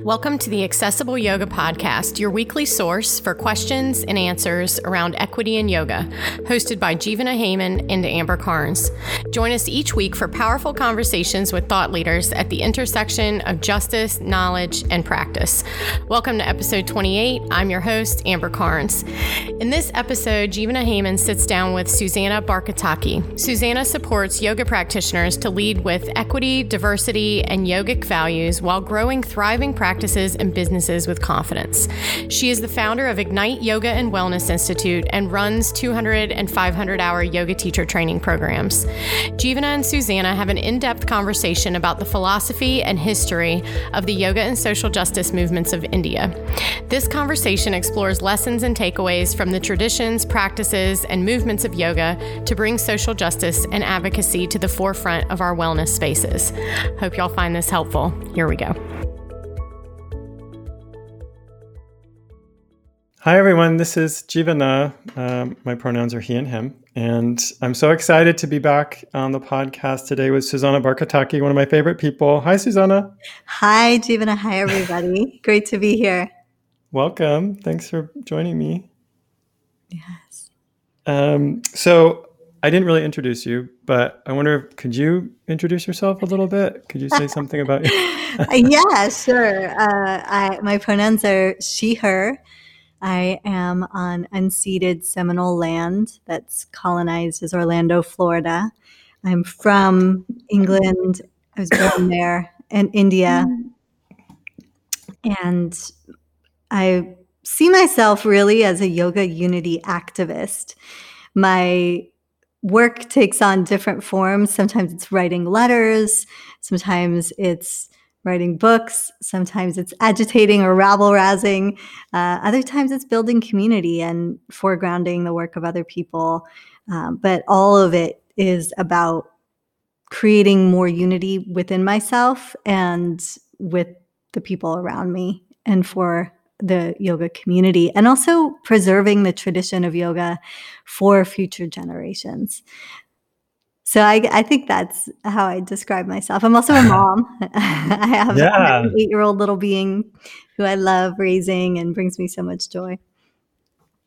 Welcome to the Accessible Yoga Podcast, your weekly source for questions and answers around equity in yoga, hosted by Jivana Heyman and Amber Carnes. Join us each week for powerful conversations with thought leaders at the intersection of justice, knowledge, and practice. Welcome to episode 28. I'm your host, Amber Carnes. In this episode, Jivana Heyman sits down with Susanna Barkataki. Susanna supports yoga practitioners to lead with equity, diversity, and yogic values while growing thriving practices and businesses with confidence. She is the founder of Ignite Yoga and Wellness Institute and runs 200 and 500 hour yoga teacher training programs. Jivana and Susanna have an in depth conversation about the philosophy and history of the yoga and social justice movements of India. This conversation explores lessons and takeaways from the traditions, practices, and movements of yoga to bring social justice and advocacy to the forefront of our wellness spaces. Hope y'all find this helpful. Here we go. Hi, everyone. This is Jivana. Um, my pronouns are he and him. And I'm so excited to be back on the podcast today with Susanna Barkataki, one of my favorite people. Hi, Susanna. Hi, Jivana. Hi, everybody. Great to be here. Welcome. Thanks for joining me. Yes. Um, so I didn't really introduce you, but I wonder, if could you introduce yourself a little bit? Could you say something about you? yeah, sure. Uh, I, my pronouns are she, her. I am on unceded Seminole land that's colonized as Orlando, Florida. I'm from England. I was born there and India. Mm-hmm. And I see myself really as a yoga unity activist. My work takes on different forms. Sometimes it's writing letters, sometimes it's writing books. Sometimes it's agitating or rabble rousing. Uh, other times it's building community and foregrounding the work of other people. Um, but all of it is about creating more unity within myself and with the people around me and for the yoga community and also preserving the tradition of yoga for future generations. So I, I think that's how I describe myself. I'm also a mom. I have yeah. an eight year old little being who I love raising and brings me so much joy.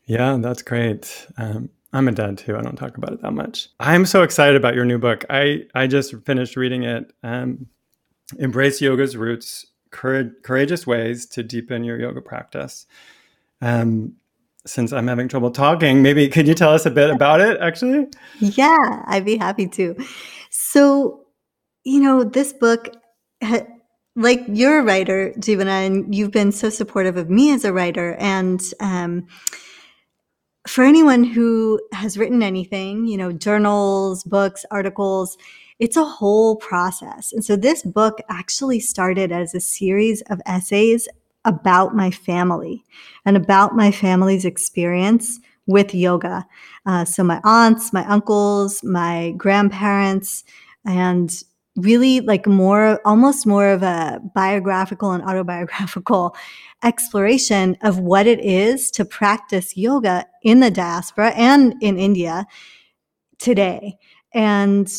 Yeah, that's great. Um, I'm a dad too. I don't talk about it that much. I'm so excited about your new book. I, I just finished reading it. Um, Embrace Yoga's Roots Courage, Courageous Ways to Deepen Your Yoga Practice. Um, since I'm having trouble talking, maybe could you tell us a bit about it actually? Yeah, I'd be happy to. So, you know, this book, like you're a writer, Jivana, and you've been so supportive of me as a writer. And um, for anyone who has written anything, you know, journals, books, articles, it's a whole process. And so this book actually started as a series of essays about my family and about my family's experience with yoga. Uh, so, my aunts, my uncles, my grandparents, and really like more, almost more of a biographical and autobiographical exploration of what it is to practice yoga in the diaspora and in India today. And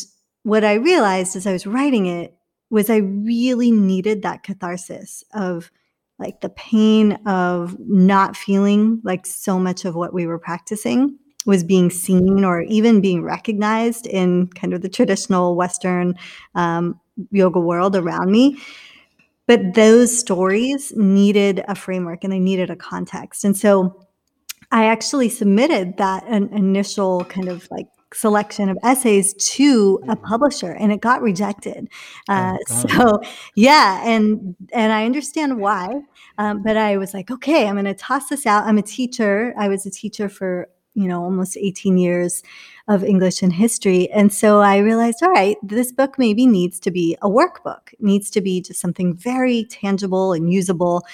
what I realized as I was writing it was I really needed that catharsis of like the pain of not feeling like so much of what we were practicing was being seen or even being recognized in kind of the traditional Western um, yoga world around me. But those stories needed a framework and they needed a context. And so I actually submitted that an initial kind of like selection of essays to a mm-hmm. publisher and it got rejected. Uh, oh, so yeah and and i understand why um, but i was like okay i'm going to toss this out. I'm a teacher. I was a teacher for you know almost 18 years of english and history and so i realized all right this book maybe needs to be a workbook. It needs to be just something very tangible and usable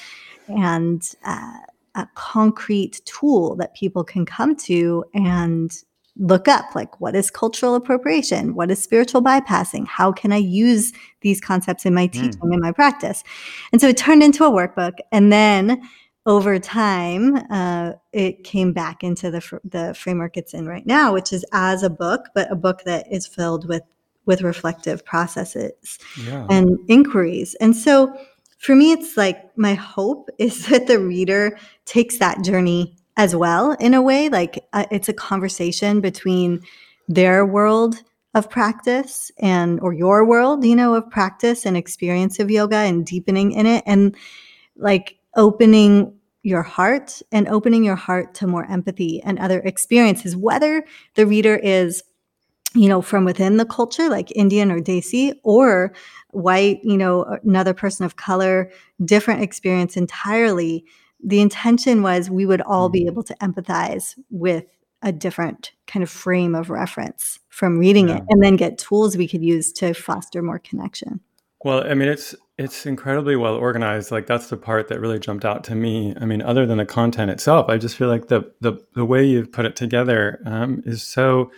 and uh, a concrete tool that people can come to and look up like what is cultural appropriation what is spiritual bypassing how can i use these concepts in my hmm. teaching mm. in my practice and so it turned into a workbook and then over time uh, it came back into the, fr- the framework it's in right now which is as a book but a book that is filled with with reflective processes yeah. and inquiries and so for me, it's like my hope is that the reader takes that journey as well in a way. Like uh, it's a conversation between their world of practice and or your world you know of practice and experience of yoga and deepening in it and like opening your heart and opening your heart to more empathy and other experiences whether the reader is you know from within the culture like indian or desi or white you know another person of color different experience entirely the intention was we would all be mm-hmm. able to empathize with a different kind of frame of reference from reading yeah. it and then get tools we could use to foster more connection well i mean it's it's incredibly well organized like that's the part that really jumped out to me i mean other than the content itself i just feel like the the, the way you've put it together um, is so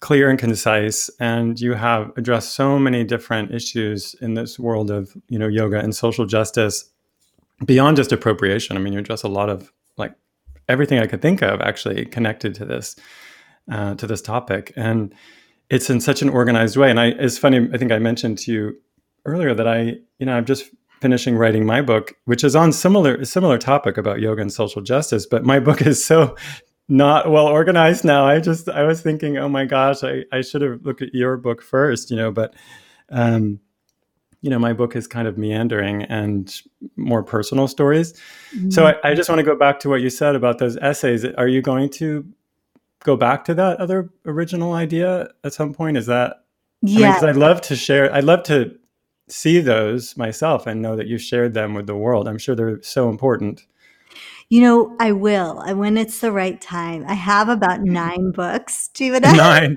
clear and concise and you have addressed so many different issues in this world of you know yoga and social justice beyond just appropriation i mean you address a lot of like everything I could think of actually connected to this uh, to this topic, and it's in such an organized way. And I, it's funny. I think I mentioned to you earlier that I, you know, I'm just finishing writing my book, which is on similar similar topic about yoga and social justice. But my book is so not well organized now. I just I was thinking, oh my gosh, I, I should have looked at your book first, you know. But um, you know, my book is kind of meandering and more personal stories. Mm-hmm. So I, I, just want to go back to what you said about those essays. Are you going to go back to that other original idea at some point? Is that yeah? I mean, I'd love to share. I'd love to see those myself and know that you shared them with the world. I'm sure they're so important. You know, I will. And when it's the right time. I have about nine books, Jivana.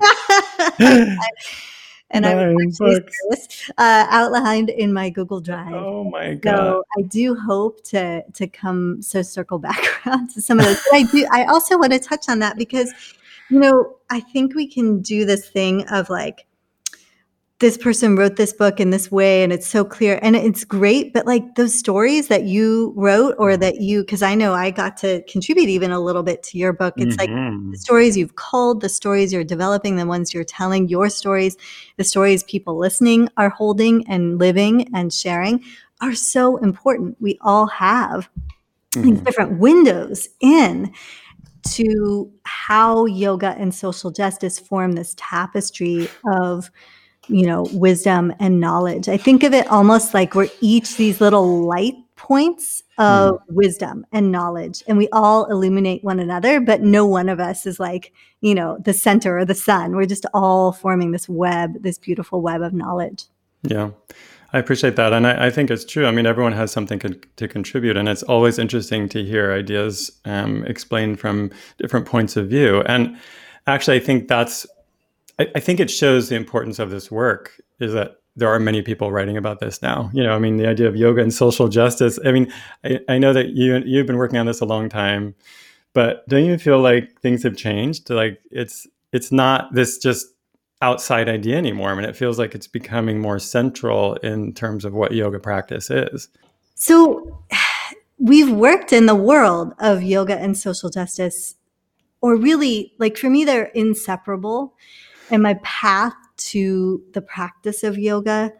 Nine. and I was uh, outlined in my Google Drive. Oh my god! So I do hope to to come so circle back around to some of those. I do. I also want to touch on that because, you know, I think we can do this thing of like this person wrote this book in this way and it's so clear and it's great but like those stories that you wrote or that you because i know i got to contribute even a little bit to your book it's mm-hmm. like the stories you've culled the stories you're developing the ones you're telling your stories the stories people listening are holding and living and sharing are so important we all have mm-hmm. different windows in to how yoga and social justice form this tapestry of you know, wisdom and knowledge. I think of it almost like we're each these little light points of mm. wisdom and knowledge and we all illuminate one another but no one of us is like you know the center or the sun we're just all forming this web this beautiful web of knowledge yeah i appreciate that and i, I think it's true i mean everyone has something co- to contribute and it's always interesting to hear ideas um, explained from different points of view and actually i think that's I, I think it shows the importance of this work is that there are many people writing about this now. You know, I mean, the idea of yoga and social justice. I mean, I, I, know that you you've been working on this a long time, but don't you feel like things have changed? Like it's it's not this just outside idea anymore. I mean, it feels like it's becoming more central in terms of what yoga practice is. So, we've worked in the world of yoga and social justice, or really, like for me, they're inseparable and my path to the practice of yoga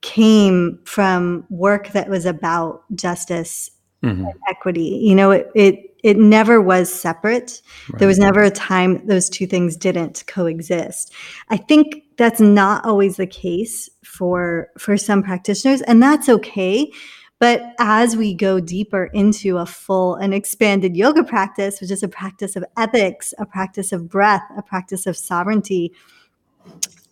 came from work that was about justice mm-hmm. and equity. You know, it, it it never was separate. Right. There was never a time those two things didn't coexist. I think that's not always the case for for some practitioners, and that's okay. But as we go deeper into a full and expanded yoga practice, which is a practice of ethics, a practice of breath, a practice of sovereignty,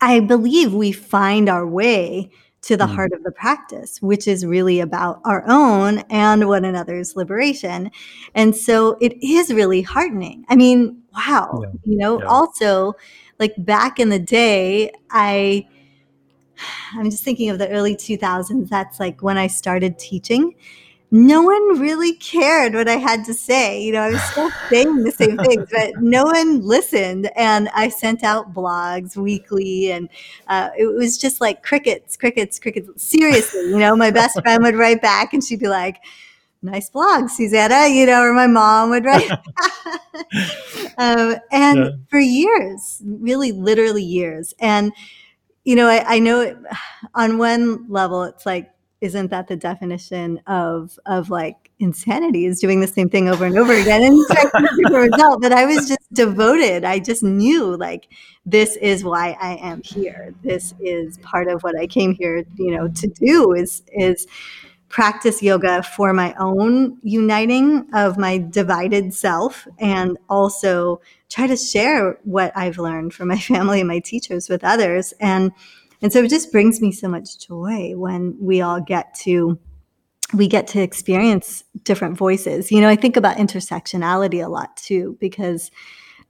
I believe we find our way to the mm. heart of the practice, which is really about our own and one another's liberation. And so it is really heartening. I mean, wow, yeah. you know, yeah. also like back in the day, I I'm just thinking of the early 2000s. That's like when I started teaching. No one really cared what I had to say. You know, I was still saying the same things, but no one listened. And I sent out blogs weekly, and uh, it was just like crickets, crickets, crickets. Seriously, you know, my best friend would write back and she'd be like, nice blog, Susanna, you know, or my mom would write. um, and yeah. for years, really literally years. And you know, I, I know it, on one level, it's like isn't that the definition of of like insanity is doing the same thing over and over again and result but i was just devoted. I just knew like this is why i am here. This is part of what i came here you know to do is is practice yoga for my own uniting of my divided self and also try to share what i've learned from my family and my teachers with others and and so it just brings me so much joy when we all get to we get to experience different voices. You know, I think about intersectionality a lot too, because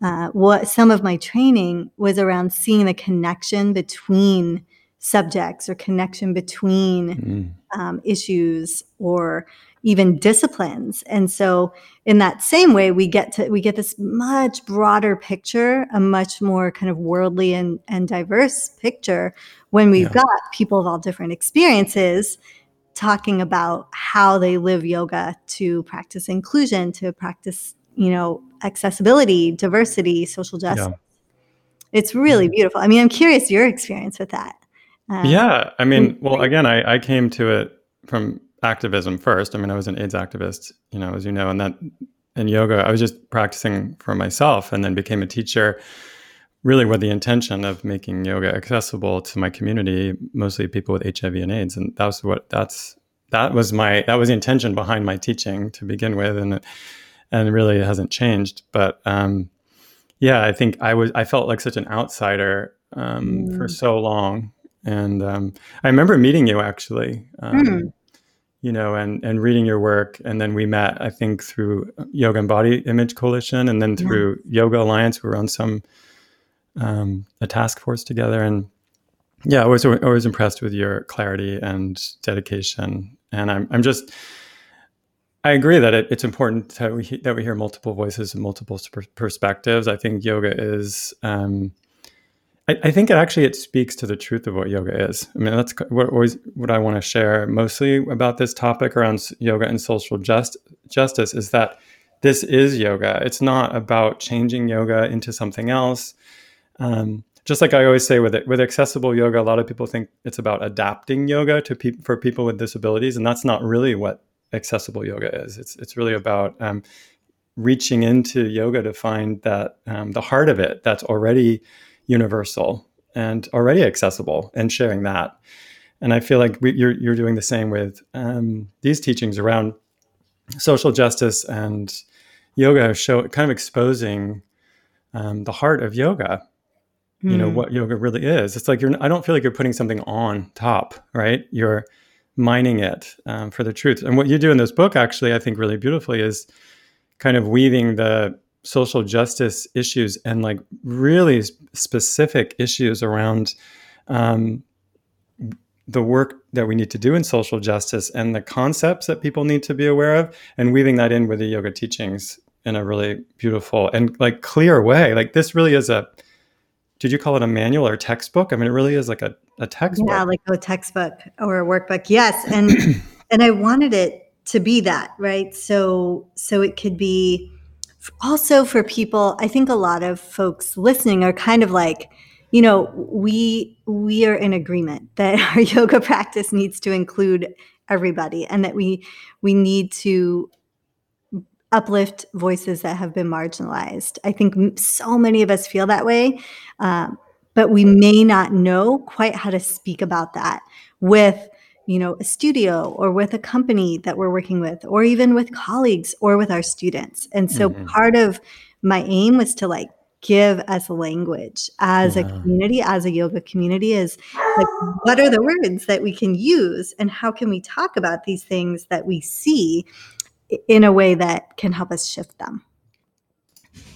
uh, what some of my training was around seeing the connection between subjects or connection between mm. um, issues or even disciplines and so in that same way we get to we get this much broader picture a much more kind of worldly and, and diverse picture when we've yeah. got people of all different experiences talking about how they live yoga to practice inclusion to practice you know accessibility diversity social justice yeah. it's really beautiful i mean i'm curious your experience with that um, yeah i mean well again I, I came to it from activism first. I mean, I was an AIDS activist, you know, as you know, and that in yoga, I was just practicing for myself and then became a teacher really with the intention of making yoga accessible to my community, mostly people with HIV and AIDS. And that's what that's that was my that was the intention behind my teaching to begin with. And and really it hasn't changed. But um yeah, I think I was I felt like such an outsider um, mm. for so long. And um, I remember meeting you actually. Um, mm you know, and and reading your work. And then we met, I think, through Yoga and Body Image Coalition, and then through yeah. Yoga Alliance. We were on some um, a task force together, and yeah, I was always impressed with your clarity and dedication. And I'm I'm just I agree that it, it's important that we that we hear multiple voices and multiple perspectives. I think yoga is. Um, I, I, think it actually it speaks to the truth of what yoga is. I mean, that's what always what I want to share mostly about this topic around yoga and social just, justice is that this is yoga. It's not about changing yoga into something else. Um, just like I always say with it, with accessible yoga, a lot of people think it's about adapting yoga to people for people with disabilities, and that's not really what accessible yoga is. It's it's really about um, reaching into yoga to find that um, the heart of it that's already universal and already accessible and sharing that. And I feel like we, you're, you're doing the same with um, these teachings around social justice and yoga, show kind of exposing um, the heart of yoga. Mm. You know hmm. what yoga really is. It's like you're. I don't feel like you're putting something on top, right? You're mining it um, for the truth. And what you do in this book, actually, I think really beautifully is kind of weaving the social justice issues and like really specific issues around um, the work that we need to do in social justice and the concepts that people need to be aware of and weaving that in with the yoga teachings in a really beautiful and like clear way. Like this really is a did you call it a manual or textbook? I mean it really is like a, a textbook. Yeah like a textbook or a workbook. Yes and and i wanted it to be that right? So so it could be also for people i think a lot of folks listening are kind of like you know we we are in agreement that our yoga practice needs to include everybody and that we we need to uplift voices that have been marginalized. I think so many of us feel that way um, but we may not know quite how to speak about that with you know a studio or with a company that we're working with or even with colleagues or with our students and so mm-hmm. part of my aim was to like give as a language as yeah. a community as a yoga community is like what are the words that we can use and how can we talk about these things that we see in a way that can help us shift them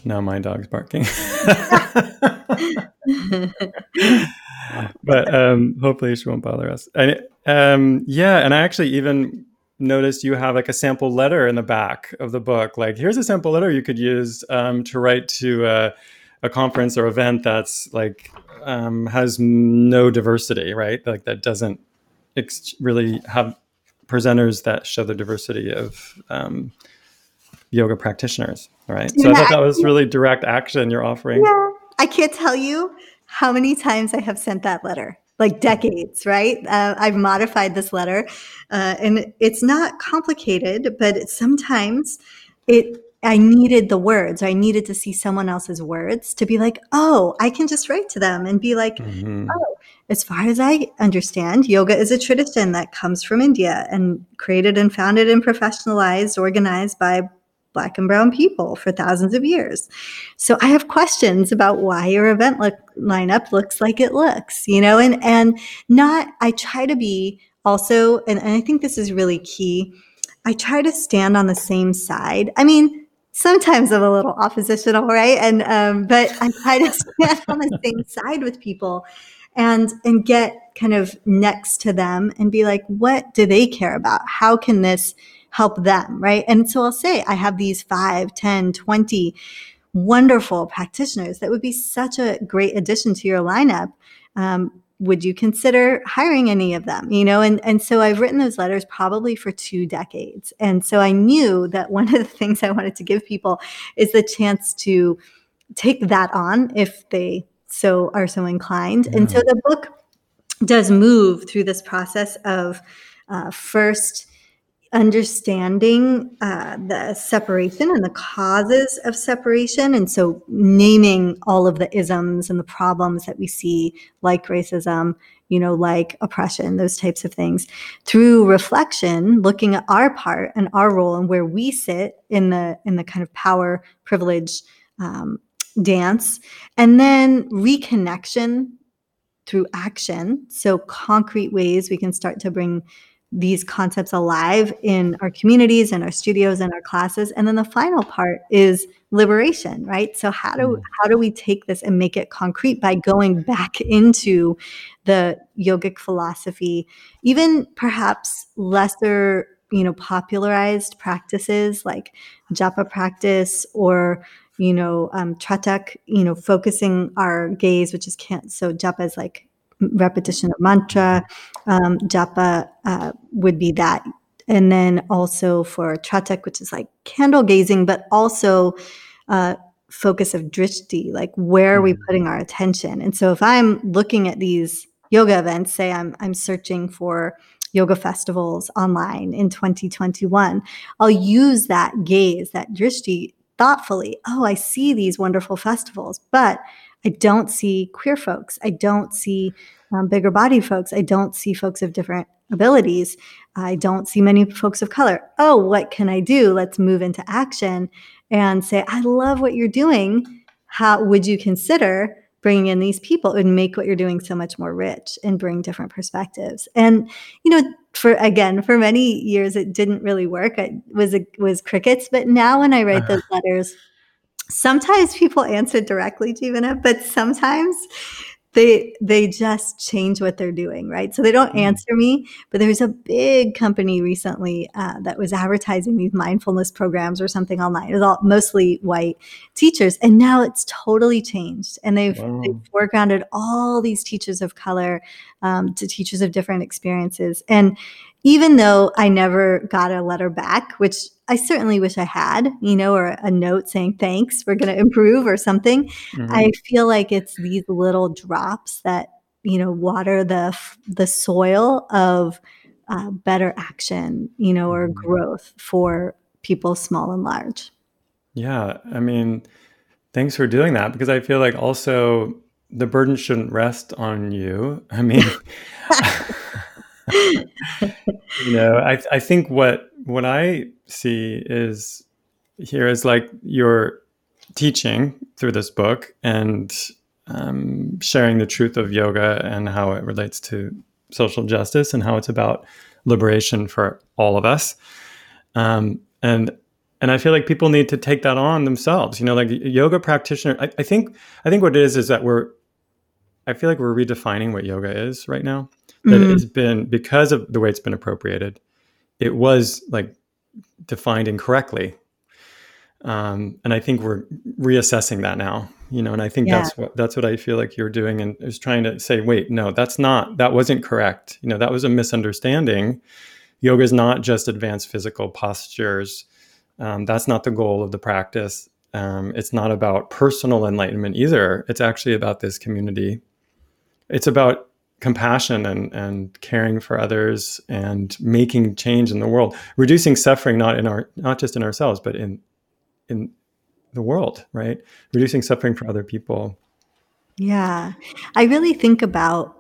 now my dog's barking but um, hopefully she won't bother us. And um, yeah, and I actually even noticed you have like a sample letter in the back of the book. Like, here's a sample letter you could use um, to write to a, a, conference or event that's like um, has no diversity, right? Like that doesn't ex- really have presenters that show the diversity of um, yoga practitioners, right? So yeah, I thought that was really direct action you're offering. Yeah, I can't tell you how many times I have sent that letter. Like decades, right? Uh, I've modified this letter, uh, and it's not complicated, but sometimes it. I needed the words. I needed to see someone else's words to be like, oh, I can just write to them and be like, mm-hmm. oh, as far as I understand, yoga is a tradition that comes from India and created and founded and professionalized, organized by black and brown people for thousands of years. So I have questions about why your event look, lineup looks like it looks, you know, and and not I try to be also and, and I think this is really key. I try to stand on the same side. I mean, sometimes I'm a little oppositional, right? And um, but I try to stand on the same side with people and and get kind of next to them and be like, what do they care about? How can this help them, right? And so I'll say, I have these 5, 10, 20 wonderful practitioners that would be such a great addition to your lineup. Um, would you consider hiring any of them you know and and so i've written those letters probably for two decades and so i knew that one of the things i wanted to give people is the chance to take that on if they so are so inclined yeah. and so the book does move through this process of uh, first understanding uh, the separation and the causes of separation. And so naming all of the isms and the problems that we see, like racism, you know, like oppression, those types of things, through reflection, looking at our part and our role and where we sit in the in the kind of power privilege um, dance, and then reconnection through action. So concrete ways we can start to bring these concepts alive in our communities and our studios and our classes. And then the final part is liberation right? So how do mm. how do we take this and make it concrete by going back into the yogic philosophy? Even perhaps lesser you know popularized practices like japa practice or you know um, tratak you know focusing our gaze which is can't so japa is like repetition of mantra. Um, japa uh, would be that. And then also for tratak, which is like candle gazing, but also uh, focus of drishti, like where are we mm-hmm. putting our attention? And so if I'm looking at these yoga events, say I'm I'm searching for yoga festivals online in 2021, I'll use that gaze, that drishti thoughtfully. Oh, I see these wonderful festivals, but I don't see queer folks. I don't see um, bigger body folks. I don't see folks of different abilities. I don't see many folks of color. Oh, what can I do? Let's move into action and say, I love what you're doing. How would you consider bringing in these people and make what you're doing so much more rich and bring different perspectives? And, you know, for again, for many years, it didn't really work. It was, a, was crickets. But now when I write those letters, sometimes people answer directly, Jivana, but sometimes they they just change what they're doing right so they don't mm-hmm. answer me but there's a big company recently uh, that was advertising these mindfulness programs or something online it was all mostly white teachers and now it's totally changed and they've, wow. they've foregrounded all these teachers of color um, to teachers of different experiences and even though I never got a letter back, which I certainly wish I had, you know, or a note saying thanks, we're going to improve or something. Mm-hmm. I feel like it's these little drops that you know water the the soil of uh, better action, you know, or mm-hmm. growth for people small and large. Yeah, I mean, thanks for doing that because I feel like also the burden shouldn't rest on you. I mean. you know, I, I think what what I see is here is like your teaching through this book and um, sharing the truth of yoga and how it relates to social justice and how it's about liberation for all of us. Um, and and I feel like people need to take that on themselves. You know, like yoga practitioner. I, I think I think what it is is that we're. I feel like we're redefining what yoga is right now that mm-hmm. has been because of the way it's been appropriated it was like defined incorrectly. Um, and i think we're reassessing that now you know and i think yeah. that's what that's what i feel like you're doing and is trying to say wait no that's not that wasn't correct. You know that was a misunderstanding. Yoga is not just advanced physical postures. Um, that's not the goal of the practice. Um, it's not about personal enlightenment either. It's actually about this community. It's about compassion and, and caring for others and making change in the world, reducing suffering not in our not just in ourselves, but in in the world, right? Reducing suffering for other people. Yeah. I really think about,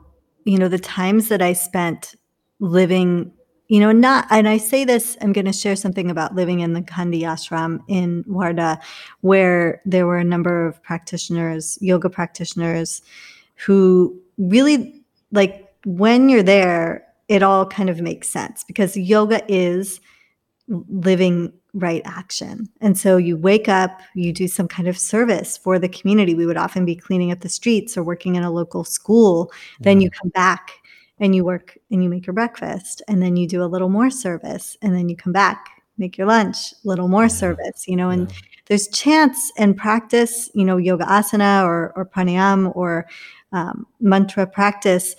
you know, the times that I spent living, you know, not, and I say this, I'm going to share something about living in the Gandhi ashram in Wardha, where there were a number of practitioners, yoga practitioners, who really like when you're there, it all kind of makes sense because yoga is living right action. And so you wake up, you do some kind of service for the community. We would often be cleaning up the streets or working in a local school. Mm-hmm. Then you come back and you work and you make your breakfast and then you do a little more service and then you come back, make your lunch, a little more yeah. service, you know, and yeah. there's chants and practice, you know, yoga asana or, or pranayam or um, mantra practice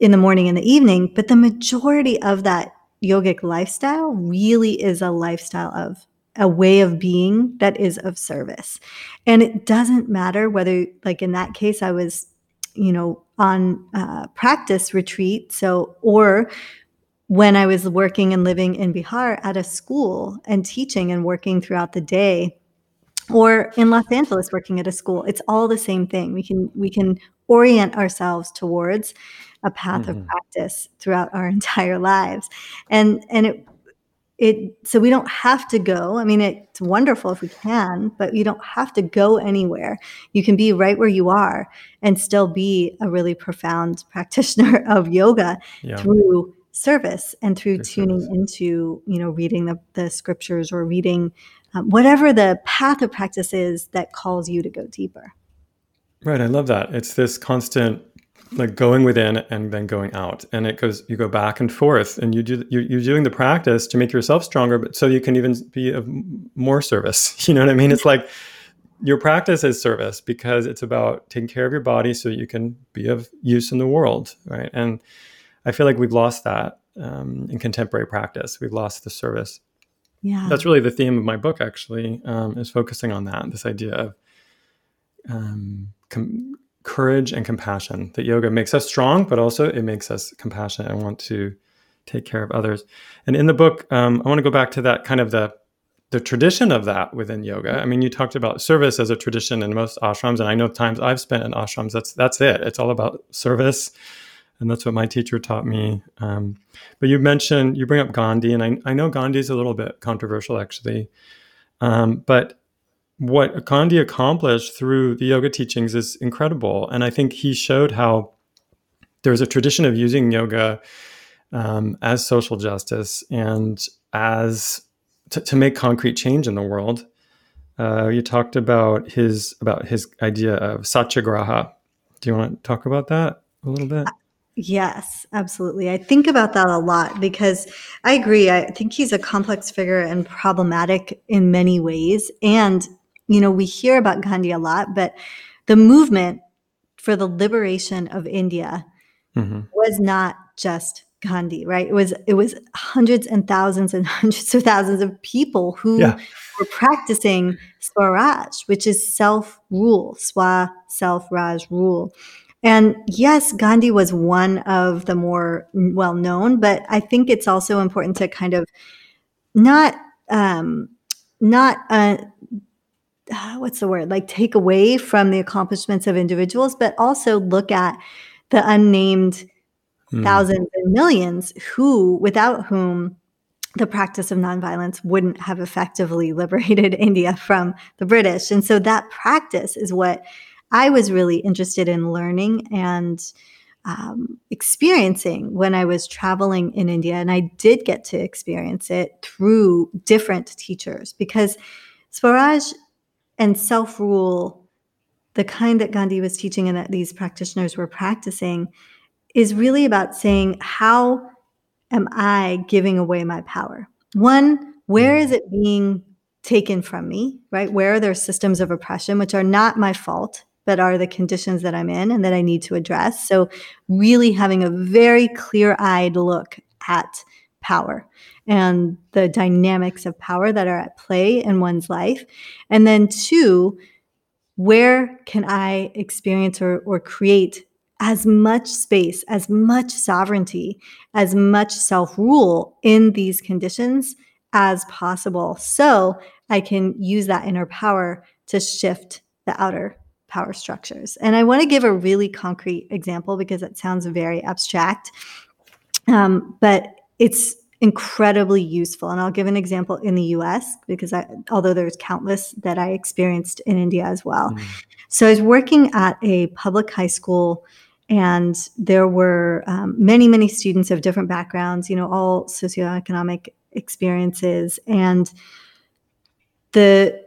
in the morning and the evening. But the majority of that yogic lifestyle really is a lifestyle of a way of being that is of service. And it doesn't matter whether, like in that case, I was, you know, on uh, practice retreat. So, or when I was working and living in Bihar at a school and teaching and working throughout the day, or in Los Angeles working at a school, it's all the same thing. We can we can orient ourselves towards a path mm-hmm. of practice throughout our entire lives and and it it so we don't have to go i mean it's wonderful if we can but you don't have to go anywhere you can be right where you are and still be a really profound practitioner of yoga yeah. through service and through, tuning service. into you know reading the, the scriptures or reading um, whatever the path of practice is that calls you to go deeper right i love that. It's this constant like going within and then going out. And it goes you go back and forth and you do you're, you're doing the practice to make yourself stronger but so you can even be of more service. You know what i mean? It's like your practice is service because it's about taking care of your body so you can be of use in the world right? And i feel like we've lost that um, in contemporary practice. We've lost the service. Yeah. That's really the theme of my book actually um, is focusing on that this idea of um, com- courage and compassion. That yoga makes us strong, but also it makes us compassionate and want to take care of others. And in the book, um, I want to go back to that kind of the the tradition of that within yoga. I mean, you talked about service as a tradition in most ashrams, and I know times I've spent in ashrams. That's that's it. It's all about service, and that's what my teacher taught me. Um, but you mentioned you bring up Gandhi, and I, I know Gandhi's a little bit controversial actually, um, but what Gandhi accomplished through the yoga teachings is incredible. And I think he showed how there's a tradition of using yoga um, as social justice and as to, to, make concrete change in the world. Uh, you talked about his about his idea of satyagraha. Do you want to talk about that a little bit? Yes, absolutely. I think about that a lot because I agree. I think he's a complex figure and problematic in many ways. And you know, we hear about Gandhi a lot, but the movement for the liberation of India mm-hmm. was not just Gandhi, right? It was it was hundreds and thousands and hundreds of thousands of people who yeah. were practicing Swaraj, which is self rule, Swa self Raj rule. And yes, Gandhi was one of the more well known, but I think it's also important to kind of not um, not uh, what's the word like take away from the accomplishments of individuals but also look at the unnamed mm. thousands and millions who without whom the practice of nonviolence wouldn't have effectively liberated India from the British. And so that practice is what I was really interested in learning and um, experiencing when I was traveling in India. And I did get to experience it through different teachers because Swaraj and self rule, the kind that Gandhi was teaching and that these practitioners were practicing, is really about saying, How am I giving away my power? One, where is it being taken from me, right? Where are there systems of oppression, which are not my fault, but are the conditions that I'm in and that I need to address? So, really having a very clear eyed look at power and the dynamics of power that are at play in one's life. And then, two, where can I experience or, or create as much space, as much sovereignty, as much self rule in these conditions as possible. So I can use that inner power to shift the outer power structures. And I want to give a really concrete example because it sounds very abstract, um, but it's incredibly useful. And I'll give an example in the US because I, although there's countless that I experienced in India as well. Mm. So I was working at a public high school and there were um, many, many students of different backgrounds, you know, all socioeconomic experiences. And the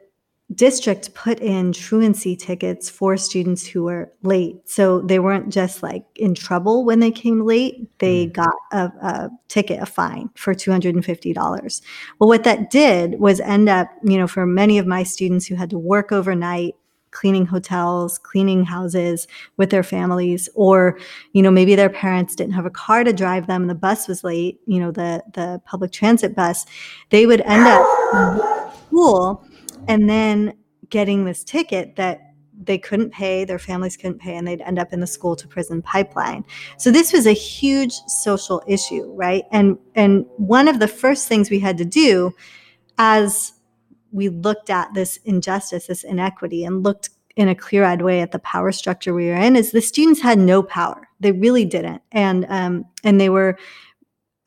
district put in truancy tickets for students who were late. So they weren't just like in trouble when they came late, they mm. got a, a, ticket, a fine for $250. Well, what that did was end up, you know, for many of my students who had to work overnight, cleaning hotels, cleaning houses with their families, or, you know, maybe their parents didn't have a car to drive them and the bus was late, you know, the, the public transit bus, they would end up in school and then getting this ticket that they couldn't pay, their families couldn't pay, and they'd end up in the school to prison pipeline. So this was a huge social issue, right? And and one of the first things we had to do as we looked at this injustice, this inequity, and looked in a clear-eyed way at the power structure we were in, is the students had no power. They really didn't, and um, and they were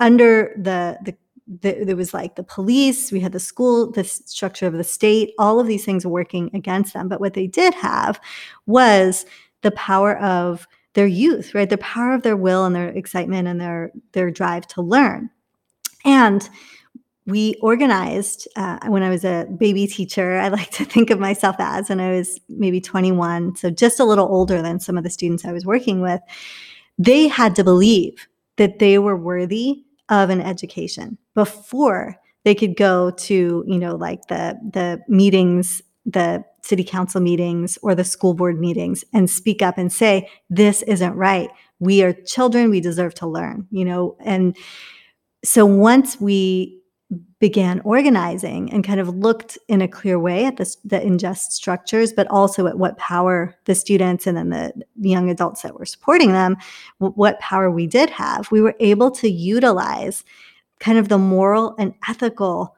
under the the the, there was like the police, we had the school, the structure of the state, all of these things working against them. But what they did have was the power of their youth, right? The power of their will and their excitement and their their drive to learn. And we organized uh, when I was a baby teacher. I like to think of myself as when I was maybe 21, so just a little older than some of the students I was working with. They had to believe that they were worthy of an education before they could go to you know like the the meetings the city council meetings or the school board meetings and speak up and say this isn't right. We are children. We deserve to learn you know? And so once we began organizing and kind of looked in a clear way at the, the unjust structures, but also at what power the students and then the young adults that were supporting them, what power we did have, we were able to utilize kind of the moral and ethical.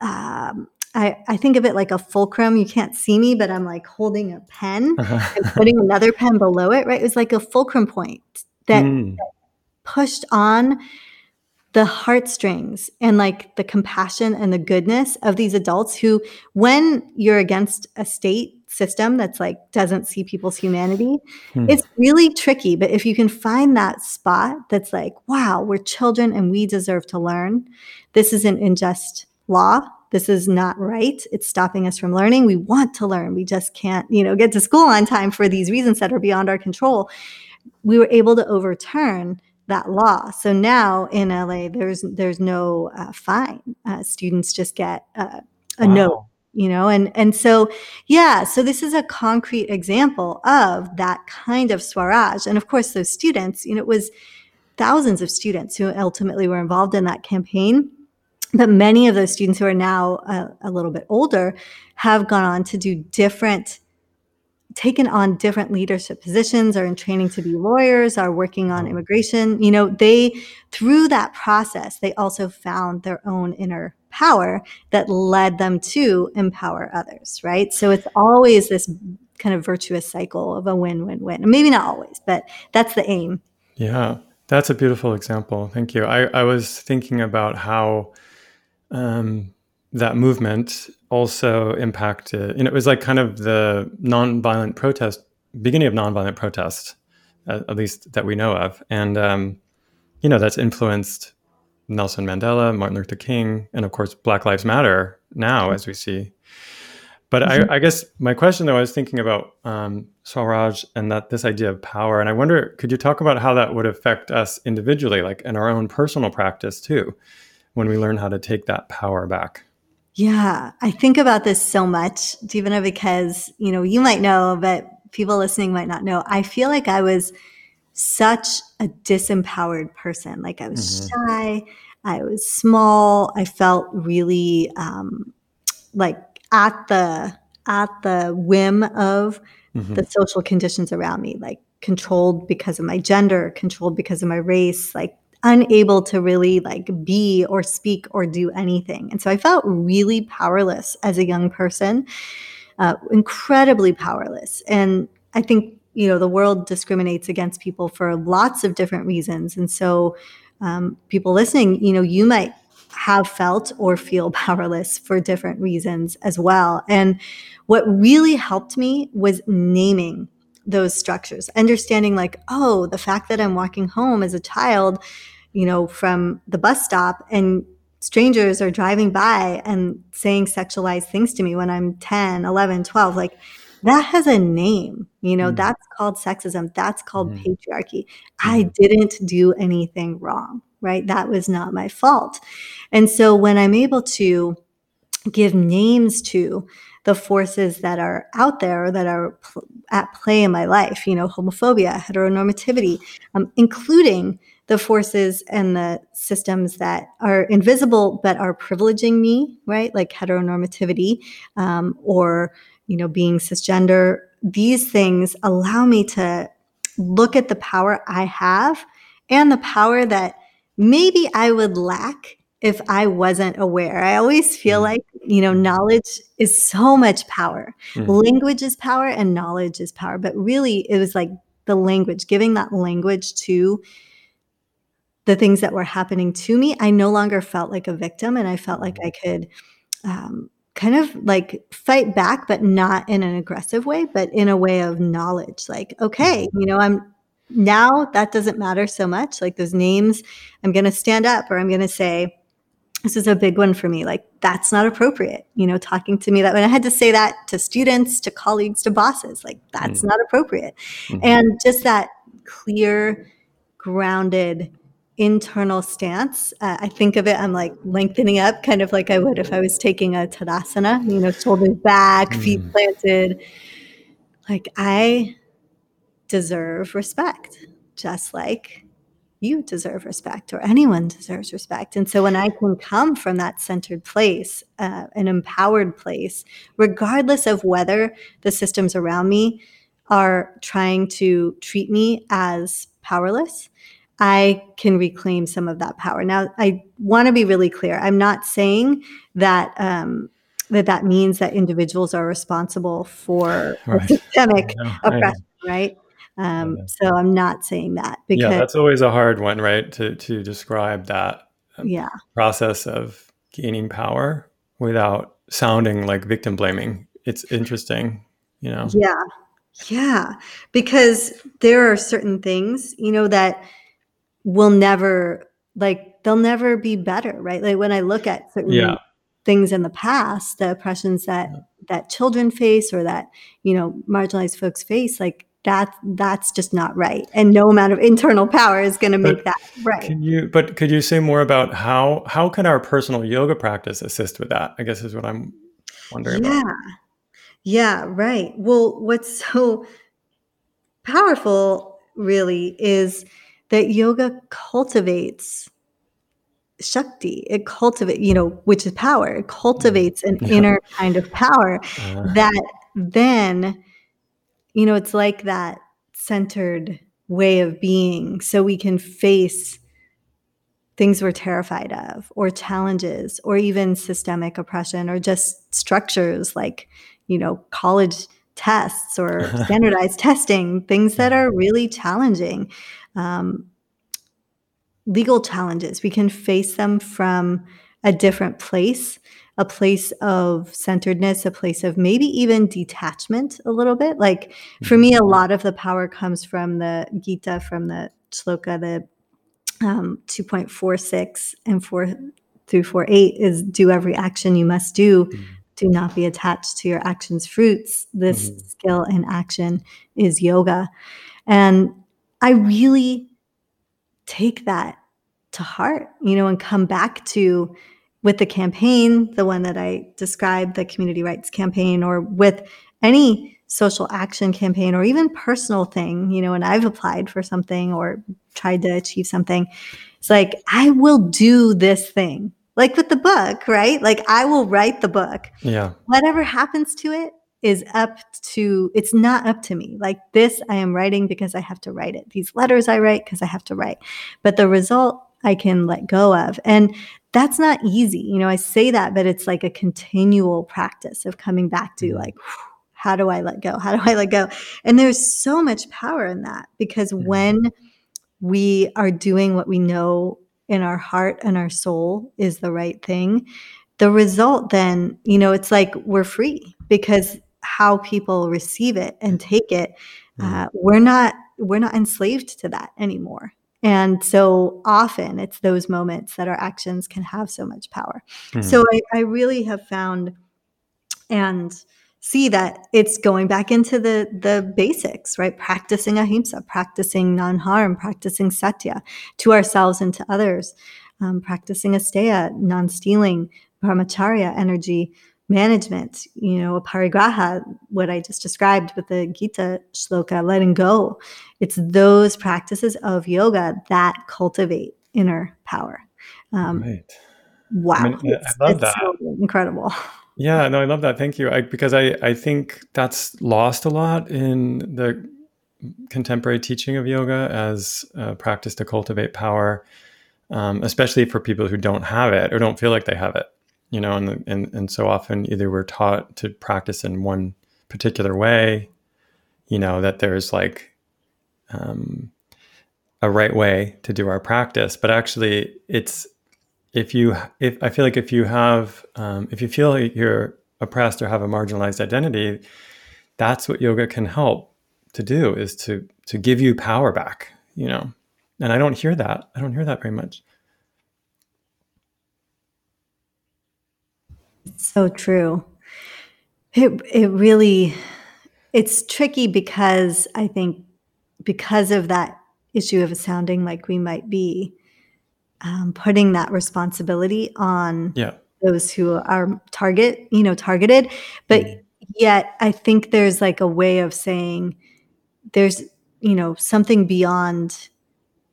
Um, I, I think of it like a fulcrum. You can't see me, but I'm like holding a pen and putting another pen below it, right? It was like a fulcrum point that, mm. that pushed on the heartstrings and like the compassion and the goodness of these adults who when you're against a state system that's like doesn't see people's humanity hmm. it's really tricky but if you can find that spot that's like wow we're children and we deserve to learn this is an unjust law this is not right it's stopping us from learning we want to learn we just can't you know get to school on time for these reasons that are beyond our control we were able to overturn that law. So now in LA, there's there's no uh, fine. Uh, students just get uh, a wow. note, you know, and and so yeah. So this is a concrete example of that kind of Swaraj, and of course, those students. You know, it was thousands of students who ultimately were involved in that campaign. But many of those students who are now a, a little bit older have gone on to do different taken on different leadership positions are in training to be lawyers are working on immigration you know they through that process they also found their own inner power that led them to empower others right? So it's always this kind of virtuous cycle of a win-win-win maybe not always but that's the aim. Yeah that's a beautiful example. Thank you. I, I was thinking about how um, that movement also impacted, and it was like kind of the nonviolent protest, beginning of nonviolent protest, at, at least that we know of. And, um, you know, that's influenced Nelson Mandela, Martin Luther King, and of course, Black Lives Matter now, as we see. But mm-hmm. I, I, guess my question, though, I was thinking about um, Swaraj and that this idea of power, and I wonder, could you talk about how that would affect us individually, like in our own personal practice too, when we learn how to take that power back? Yeah, I think about this so much, Jivana, because, you know, you might know, but people listening might not know. I feel like I was such a disempowered person. Like I was mm-hmm. shy, I was small, I felt really um, like at the at the whim of mm-hmm. the social conditions around me. Like controlled because of my gender, controlled because of my race, like unable to really like be or speak or do anything. And so I felt really powerless as a young person, uh, incredibly powerless. And I think, you know, the world discriminates against people for lots of different reasons. And so, um, people listening, you know, you might have felt or feel powerless for different reasons as well. And what really helped me was naming those structures, understanding like, oh, the fact that I'm walking home as a child, you know, from the bus stop and strangers are driving by and saying sexualized things to me when I'm 10, 11, 12, like that has a name, you know, mm. that's called sexism. That's called mm. patriarchy. I mm-hmm. didn't do anything wrong, right? That was not my fault. And so when I'm able to give names to the forces that are out there that are pl- at play in my life, you know, homophobia, heteronormativity, um, including the forces and the systems that are invisible but are privileging me, right? Like heteronormativity um, or, you know, being cisgender. These things allow me to look at the power I have and the power that maybe I would lack if I wasn't aware. I always feel mm. like, you know, knowledge is so much power. Mm. Language is power and knowledge is power. But really, it was like the language, giving that language to the things that were happening to me. I no longer felt like a victim and I felt like I could. Um, kind of like fight back but not in an aggressive way but in a way of knowledge like okay you know i'm now that doesn't matter so much like those names i'm going to stand up or i'm going to say this is a big one for me. Like, that's not appropriate. You know, talking to me that when I had to say that to students, to colleagues, to bosses, like, that's mm not appropriate. Mm-hmm. And just that clear, grounded, internal stance. Uh, I think of it, I'm like lengthening up, kind of like I would if I was taking a Tadasana, you know, shoulders back, mm feet planted. Like, I deserve respect, just like you deserve respect or anyone deserves respect. And so when I can come from that centered place, uh, an empowered place, regardless of whether the systems around me are trying to treat me as powerless, I can reclaim some of that power. Now, I want to be really clear. I'm not saying that. Um, that that means that individuals are responsible for right. systemic oppression, right? Um, so I'm not saying that because yeah, that's always a hard one, right? To to describe that um, yeah process of gaining power without sounding like victim blaming. It's interesting, you know. Yeah, yeah, because there are certain things, you know, that will never like they'll never be better, right? Like when I look at certain yeah. things in the past, the oppressions that yeah. that children face or that you know marginalized folks face, like that that's just not right and no amount of internal power is going to make that right can you but could you say more about how how can our personal yoga practice assist with that i guess is what i'm wondering yeah about. yeah right well what's so powerful really is that yoga cultivates shakti. It cultivates you know which is power. It cultivates an yeah. inner kind of power uh. that then you know, it's like that centered way of being. So we can face things we're terrified of or challenges or even systemic oppression or just structures like you know college tests or standardized testing things that are really challenging um, legal challenges we can face them from a different place a place of centeredness, a place of maybe even detachment a little bit. Like for me, a mm-hmm. lot of the power comes from the Gita, from the shloka, the um, 2.46 and 4 through 4.8 is do every action you must do. Mm-hmm. Do not be attached to your actions' fruits. This mm-hmm. skill in action is yoga. And I really take that to heart, you know, and come back to with the campaign, the one that I described, the community rights campaign, or with any social action campaign or even personal thing, you know, and I've applied for something or tried to achieve something, it's like, I will do this thing. Like with the book, right? Like I will write the book. Yeah. Whatever happens to it, is up to it's not up to me. Like this i am writing because i have to write it. These letters i write because i have to write. But the result i can let go of. And that's not easy. You know i say that but it's like a continual practice of coming back to mm. like how do i let go? How do i let go? And there's so much power in that because mm. when we are doing what we know in our heart and our soul is the right thing the result then you know it's like we're free because how people receive it and take it uh, we're not we're not enslaved to that anymore. And so often it's those moments that our actions can have so much power. Hmm. so I, I really have found and see that it's going back into the the basics right? Practicing ahimsa practicing non-harm practicing satya to ourselves and to others um, practicing asteya non-stealing brahmacharya energy management you know aparigraha what i just described with the gita shloka letting go it's those practices of yoga that cultivate inner power um, right. wow I mean, I- love that. so incredible Yeah, no, I love that. Thank you. I, because I, I think that's lost a lot in the contemporary teaching of yoga as a practice to cultivate power, um, especially for people who don't have it or don't feel like they have it. You know, and, and and so often either we're taught to practice in one particular way, you know, that there's like um, a right way to do our practice, but actually it's if you if i feel like if you have um, if you feel like you're oppressed or have a marginalized identity that's what yoga can help to do is to to give you power back you know? And i don't hear that. I don't hear that very much So true. It it really it's tricky because I think because of that issue of sounding like we might be um, putting that responsibility on yeah those who are target you know targeted but Mhm. yet i think there's like a way of saying there's you know something beyond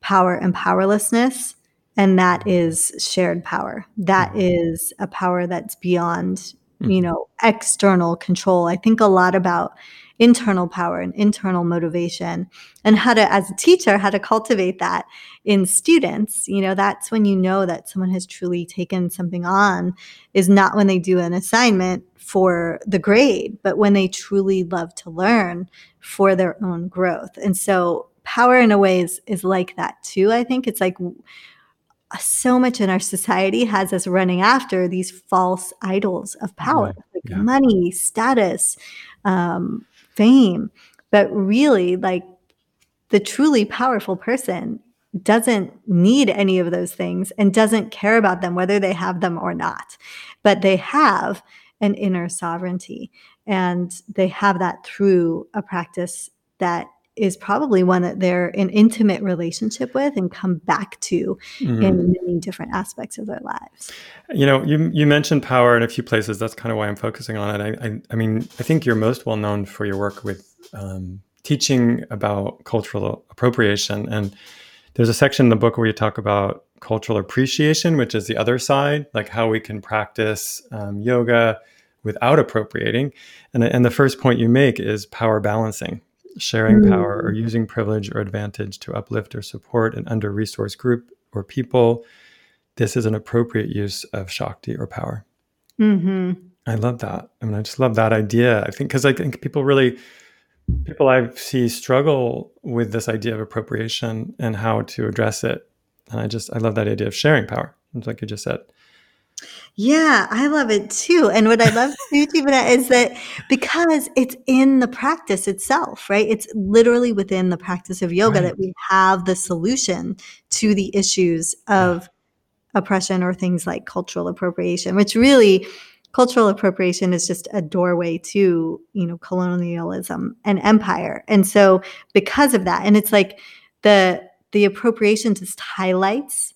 power and powerlessness and that is shared power. That Mhm. a power that's beyond you Mhm. know external control. I think a lot about internal power and internal motivation and how to as a teacher how to cultivate that in students. You know that's when you know that someone has truly taken something on is not when they do an assignment for the grade but when they truly love to learn for their own growth. And so power in a way is, is like that too i think. It's like so much in our society has us running after these false idols of power Right. like Yeah. money status um, fame but really like the truly powerful person doesn't need any of those things and doesn't care about them whether they have them or not but they have an inner sovereignty and they have that through a practice that is probably one that they're in intimate relationship with and come back to Mhm. in many different aspects of their lives. You know, you you mentioned power in a few places. That's kind of why I'm focusing on it. I, I, I mean, I think you're most well known for your work with um, teaching about cultural appropriation, and there's a section in the book where you talk about cultural appreciation, which is the other side, like how we can practice um, yoga without appropriating. And and the first point you make is power balancing, sharing Mm. power or using privilege or advantage to uplift or support an under-resourced group or people this is an appropriate use of Shakti or power. hmm I love that. I mean, I just love that idea. I think because I think people really, people I see struggle with this idea of appropriation and how to address it. And I just, I love that idea of sharing power. It's like you just said. Yeah, I love it too. And what I love too, Jivana, is that because it's in the practice itself, right? It's literally within the practice of yoga Right. that we have the solution to the issues of oppression or things like cultural appropriation, which really cultural appropriation is just a doorway to, you know, colonialism and empire. And so because of that, and it's like the the appropriation just highlights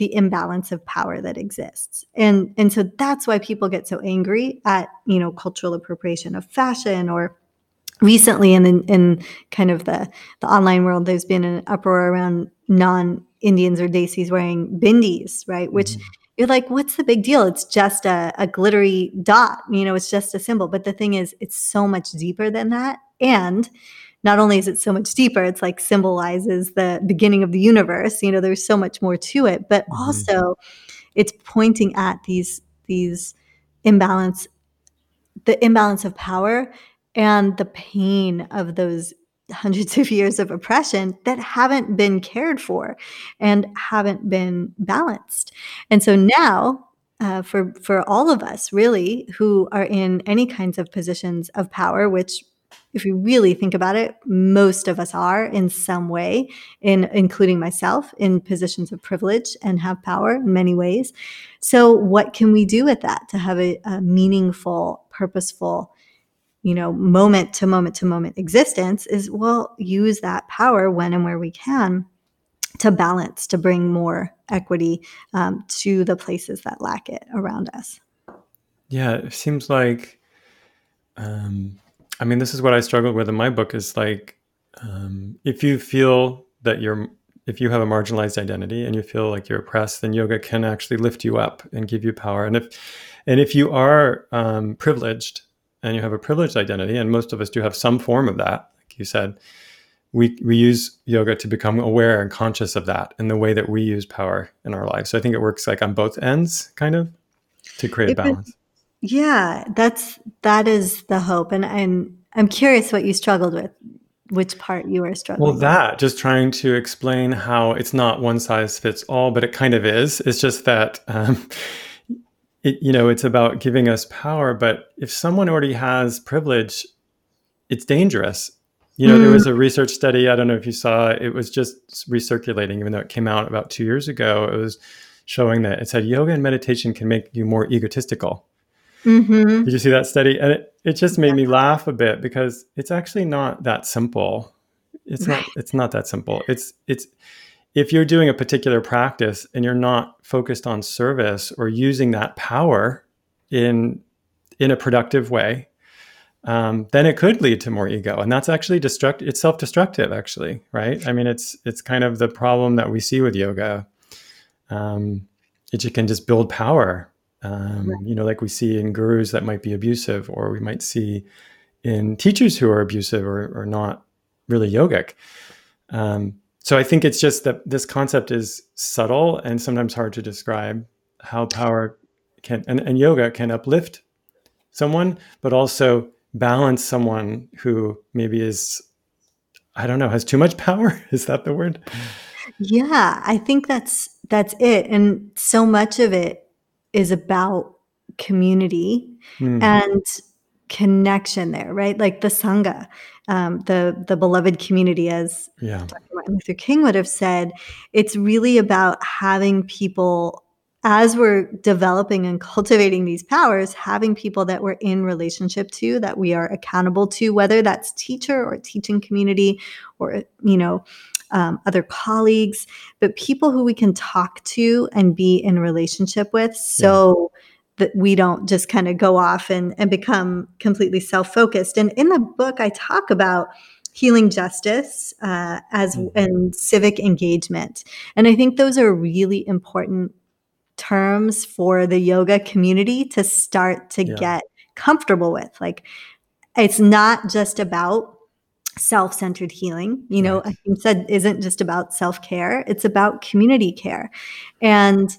the imbalance of power that exists. And and so that's why people get so angry at, you know, cultural appropriation of fashion or recently in the, in kind of the the online world there's been an uproar around non Indians or Desis wearing bindis, right? Which Mhm. you're like, what's the big deal? It's just a, a glittery dot, you know, it's just a symbol. But the thing is, it's so much deeper than that. And not only is it so much deeper, it's like symbolizes the beginning of the universe. You know, there's so much more to it, but mm-hmm. also it's pointing at these these imbalance, the imbalance of power and the pain of those hundreds of years of oppression that haven't been cared for and haven't been balanced. And so now, uh, for for all of us, really, who are in any kinds of positions of power, which if you really think about it, most of us are in some way, in including myself, in positions of privilege and have power in many ways. So, what can we do with that to have a, a meaningful, purposeful, you know, moment to moment to moment existence? Is well, use that power when and where we can to balance, to bring more equity um, to the places that lack it around us. Yeah, it seems like. Um I mean, this is what I struggled with in my book is like, um, if you feel that you're, if you have a marginalized identity and you feel like you're oppressed, then yoga can actually lift you up and give you power. And if, and if you are um, privileged and you have a privileged identity, and most of us do have some form of that, like you said, we, we use yoga to become aware and conscious of that in the way that we use power in our lives. So I think it works like on both ends, kind of, to create balance. Yeah, that's that is the hope, and and I'm curious what you struggled with. Which part you were struggling? With. Well, that just trying to explain how it's not one size fits all, but it kind of is. It's just that. Um, it, you know, it's about giving us power, but if someone already has privilege, it's dangerous. You know, mm. there was a research study, I don't know if you saw, it was just recirculating, even though it came out about two years ago. It was showing that it said yoga and meditation can make you more egotistical. Mm-hmm. Did you see that study? And it, it just made me laugh a bit because it's actually not that simple. It's not it's not that simple. It's it's if you're doing a particular practice and you're not focused on service or using that power in in a productive way, um, then it could lead to more ego, and that's actually destructive. It's self-destructive, actually, right? I mean, it's it's kind of the problem that we see with yoga. Um, it can just build power um, right. You know, like we see in gurus that might be abusive, or we might see in teachers who are abusive or, or not really yogic. Um, so I think it's just that this concept is subtle and sometimes hard to describe how power can and, and yoga can uplift someone, but also balance someone who maybe is, I don't know, has too much power. Is that the word? Yeah, I think that's that's it. And so much of it is about community mm-hmm. and connection there, right? Like the Sangha, um, the the beloved community, as yeah. Dr. Martin Luther King would have said, it's really about having people as we're developing and cultivating these powers, having people that we're in relationship to, that we are accountable to, whether that's teacher or teaching community or, you know, um, other colleagues, but people who we can talk to and be in relationship with so yeah. that we don't just kind of go off and, and become completely self focused. And in the book, I talk about healing justice uh, as mm-hmm. and civic engagement. And I think those are really important terms for the yoga community to start to yeah. get comfortable with. Like, it's not just about self-centered healing you know right. said isn't just about self-care it's about community care and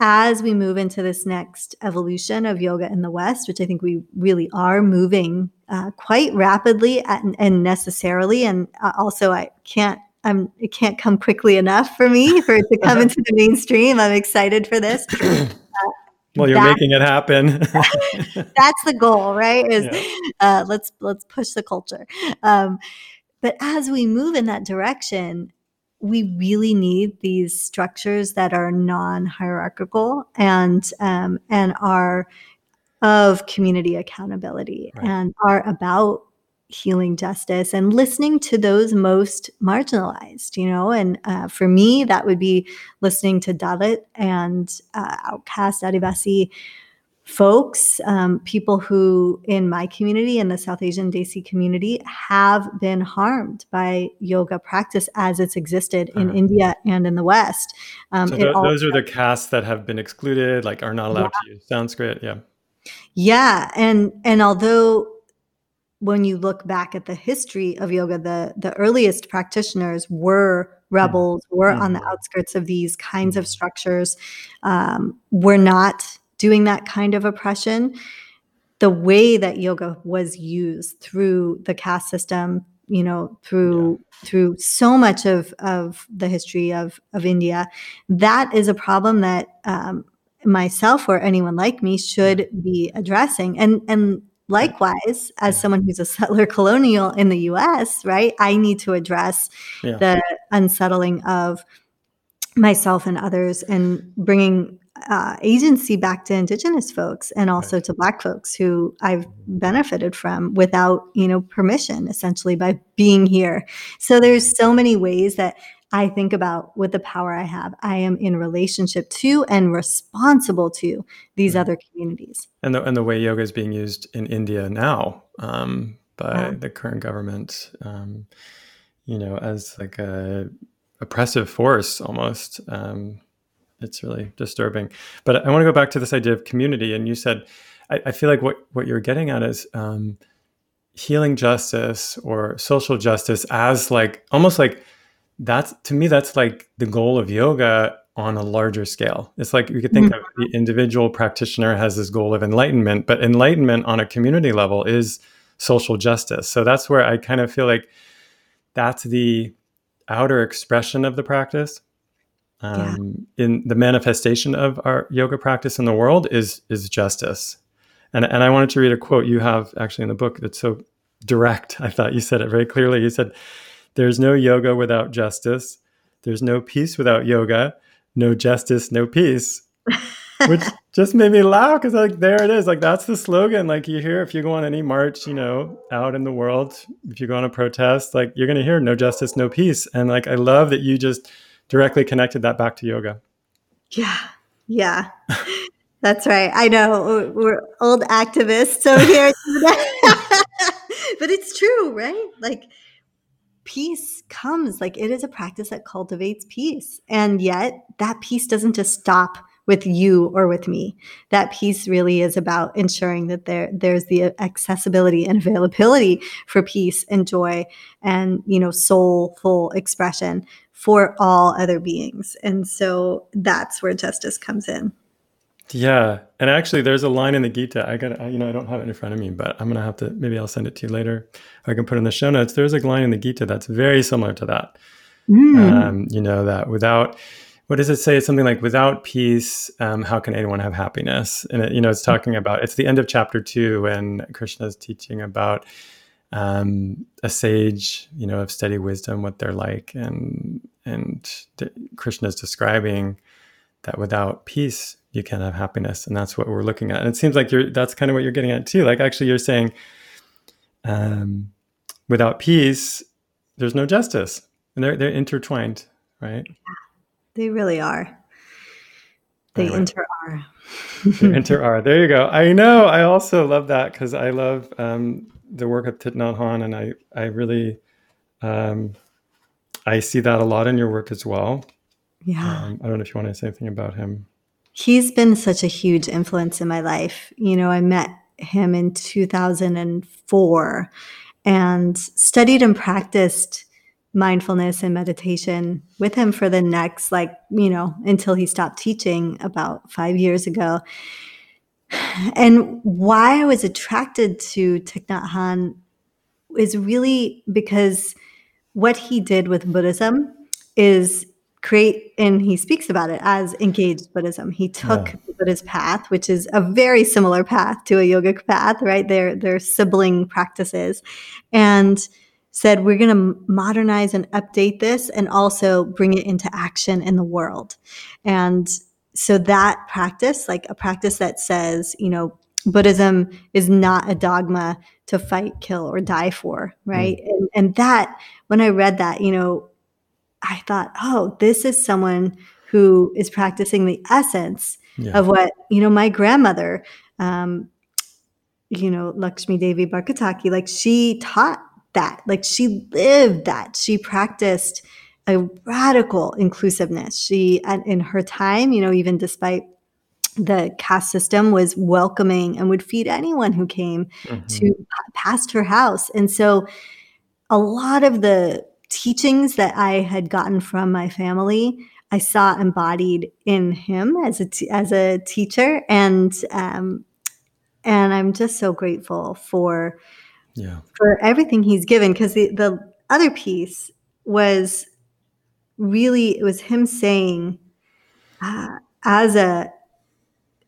as we move into this next evolution of yoga in the west which i think we really are moving uh, quite rapidly and, and necessarily and uh, also i can't I'm, it can't come quickly enough for me for it to come into the mainstream. I'm excited for this. Well, you're making it happen. that's the goal, right? Is yeah. uh, let's let's push the culture. Um, but as we move in that direction, we really need these structures that are non-hierarchical and um, and are of community accountability right. and are about healing justice and listening to those most marginalized, you know. And uh, for me, that would be listening to Dalit and uh, outcast Adivasi folks, um, people who in my community, in the South Asian Desi community, have been harmed by yoga practice as it's existed in uh-huh. India and in the West. Um, so th- those are the castes that have been excluded, like are not allowed yeah. to use Sanskrit. Yeah. Yeah, and and although when you look back at the history of yoga, the the earliest practitioners were rebels, mm-hmm. were on the mm-hmm. outskirts of these kinds of mm-hmm. structures, um, were not doing that kind of oppression. The way that yoga was used through the caste system, you know, through yeah. through so much of of the history of of India, that is a problem that um, myself or anyone like me should be addressing. And and likewise, as someone who's a settler colonial in the U.S., right, I need to address yeah. the unsettling of myself and others and bringing uh, agency back to indigenous folks and also right. to black folks who i've benefited from without you know permission essentially by being here so there's so many ways that i think about with the power i have i am in relationship to and responsible to these other communities and the, and the way yoga is being used in india now um, by yeah. the current government um, you know as like a oppressive force almost um, it's really disturbing. But I want to go back to this idea of community. And you said, I, I feel like what, what you're getting at is um, healing justice or social justice as like almost like that's to me, that's like the goal of yoga on a larger scale. It's like you could think mm-hmm. of the individual practitioner has this goal of enlightenment, but enlightenment on a community level is social justice. So that's where I kind of feel like that's the outer expression of the practice um, yeah. in the manifestation of our yoga practice in the world is is justice. And and I wanted to read a quote you have actually in the book that's so direct. I thought you said it very clearly. You said, "There's no yoga without justice. There's no peace without yoga. No justice, no peace." Which just made me laugh because like there it is. Like that's the slogan. Like you hear if you go on any march, you know, out in the world, if you go on a protest, like you're gonna hear no justice, no peace. And like I love that you just directly connected that back to yoga. Yeah. Yeah. That's right. I know we're old activists over here. but it's true, right? Like peace comes, like it is a practice that cultivates peace. And yet that peace doesn't just stop with you or with me. That peace really is about ensuring that there there's the accessibility and availability for peace and joy and you know soulful expression for all other beings. And so that's where justice comes in. Yeah, and actually, there's a line in the Gita. I got, you know, I don't have it in front of me, but I'm gonna have to. Maybe I'll send it to you later. I can put in the show notes. There's a line in the Gita that's very similar to that. Mm. Um, you know that without, what does it say? It's something like, without peace, um, how can anyone have happiness? And it, you know, it's talking about. It's the end of chapter two when Krishna is teaching about um, a sage, you know, of steady wisdom, what they're like, and and Krishna is describing that without peace you can't have happiness, and that's what we're looking at. And it seems like you're that's kind of what you're getting at too. Like actually, you're saying, um, without peace, there's no justice, and they're they're intertwined, right? They really are. They anyway. inter are. inter are. There you go. I know. I also love that because I love um, the work of Thich Nhat Hanh, and I I really um, I see that a lot in your work as well. Yeah. Um, I don't know if you want to say anything about him. He's been such a huge influence in my life. You know, I met him in 2004 and studied and practiced mindfulness and meditation with him for the next like you know until he stopped teaching about five years ago and why I was attracted to Thich Nhat Hanh is really because what he did with Buddhism is create, and he speaks about it as engaged Buddhism. He took yeah. the Buddhist path, which is a very similar path to a yogic path, right? They're, they're sibling practices, and said, we're going to modernize and update this and also bring it into action in the world. And so that practice, like a practice that says, you know, Buddhism is not a dogma to fight, kill, or die for, right? Mm. And, and that, when I read that, you know, I thought, oh, this is someone who is practicing the essence yeah. of what, you know, my grandmother um, you know, Lakshmi Devi Barkataki, like she taught that, like she lived that. She practiced a radical inclusiveness. She, in her time, you know, even despite the caste system was welcoming and would feed anyone who came mm-hmm. to past her house. And so a lot of the teachings that I had gotten from my family, I saw embodied in him as a t- as a teacher, and um, and I'm just so grateful for yeah for everything he's given. Because the the other piece was really it was him saying, uh, as a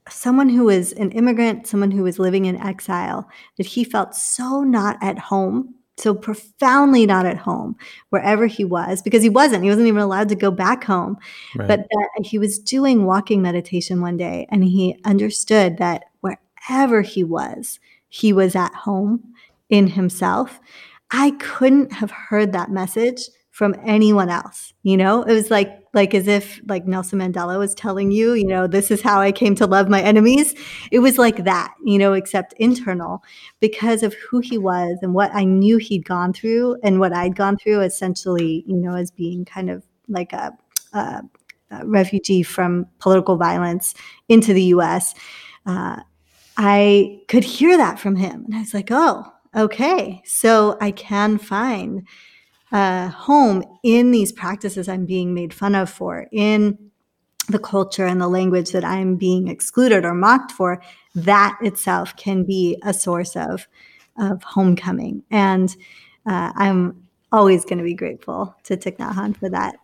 someone who was an immigrant, someone who was living in exile, that he felt so not at home, so profoundly not at home wherever he was, because he wasn't. He wasn't even allowed to go back home. Right. But that he was doing walking meditation one day and he understood that wherever he was, he was at home in himself. I couldn't have heard that message from anyone else you know it was like like as if like nelson mandela was telling you you know this is how i came to love my enemies. It was like that you know except internal because of who he was and what i knew he'd gone through and what i'd gone through essentially you know as being kind of like a, a, a refugee from political violence into the us uh, i could hear that from him. And i was like oh okay. So i can find uh, home in these practices I'm being made fun of for, in the culture and the language that I'm being excluded or mocked for, that itself can be a source of, of homecoming. And uh, I'm always going to be grateful to Thich Nhat Hanh for that.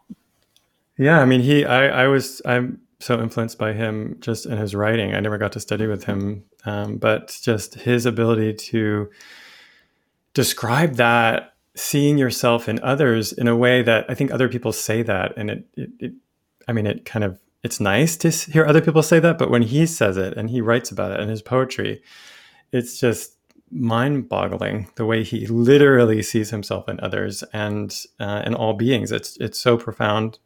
Yeah, I mean, he, I, I was, I'm so influenced by him just in his writing. I never got to study with him, um, but just his ability to describe that seeing yourself in others in a way that I think other people say that, and it, it, it, I mean, it kind of it's nice to hear other people say that, but when he says it and he writes about it in his poetry, it's just mind-boggling the way he literally sees himself in others and uh, in all beings. It's it's so profound.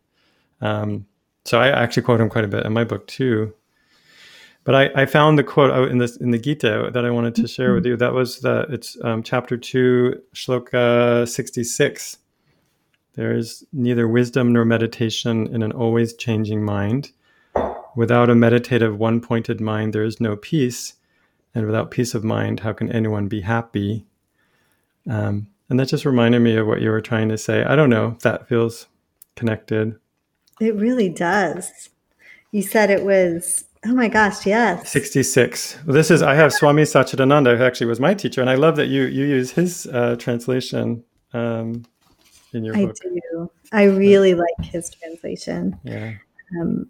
Um, so I actually quote him quite a bit in my book too. But I, I found the quote in this in the Gita that I wanted to share with mm-hmm. you. That was the it's um, chapter two, shloka sixty six. There is neither wisdom nor meditation in an always changing mind. Without a meditative, one pointed mind, there is no peace. And without peace of mind, how can anyone be happy? Um, and that just reminded me of what you were trying to say. I don't know if that feels connected. It really does. You said it was Oh my gosh, yes. 66. Well, this is, I have Swami Satchidananda, who actually was my teacher, and I love that you you use his uh, translation um, in your I book. I do. I really but, like his translation. Yeah. Um,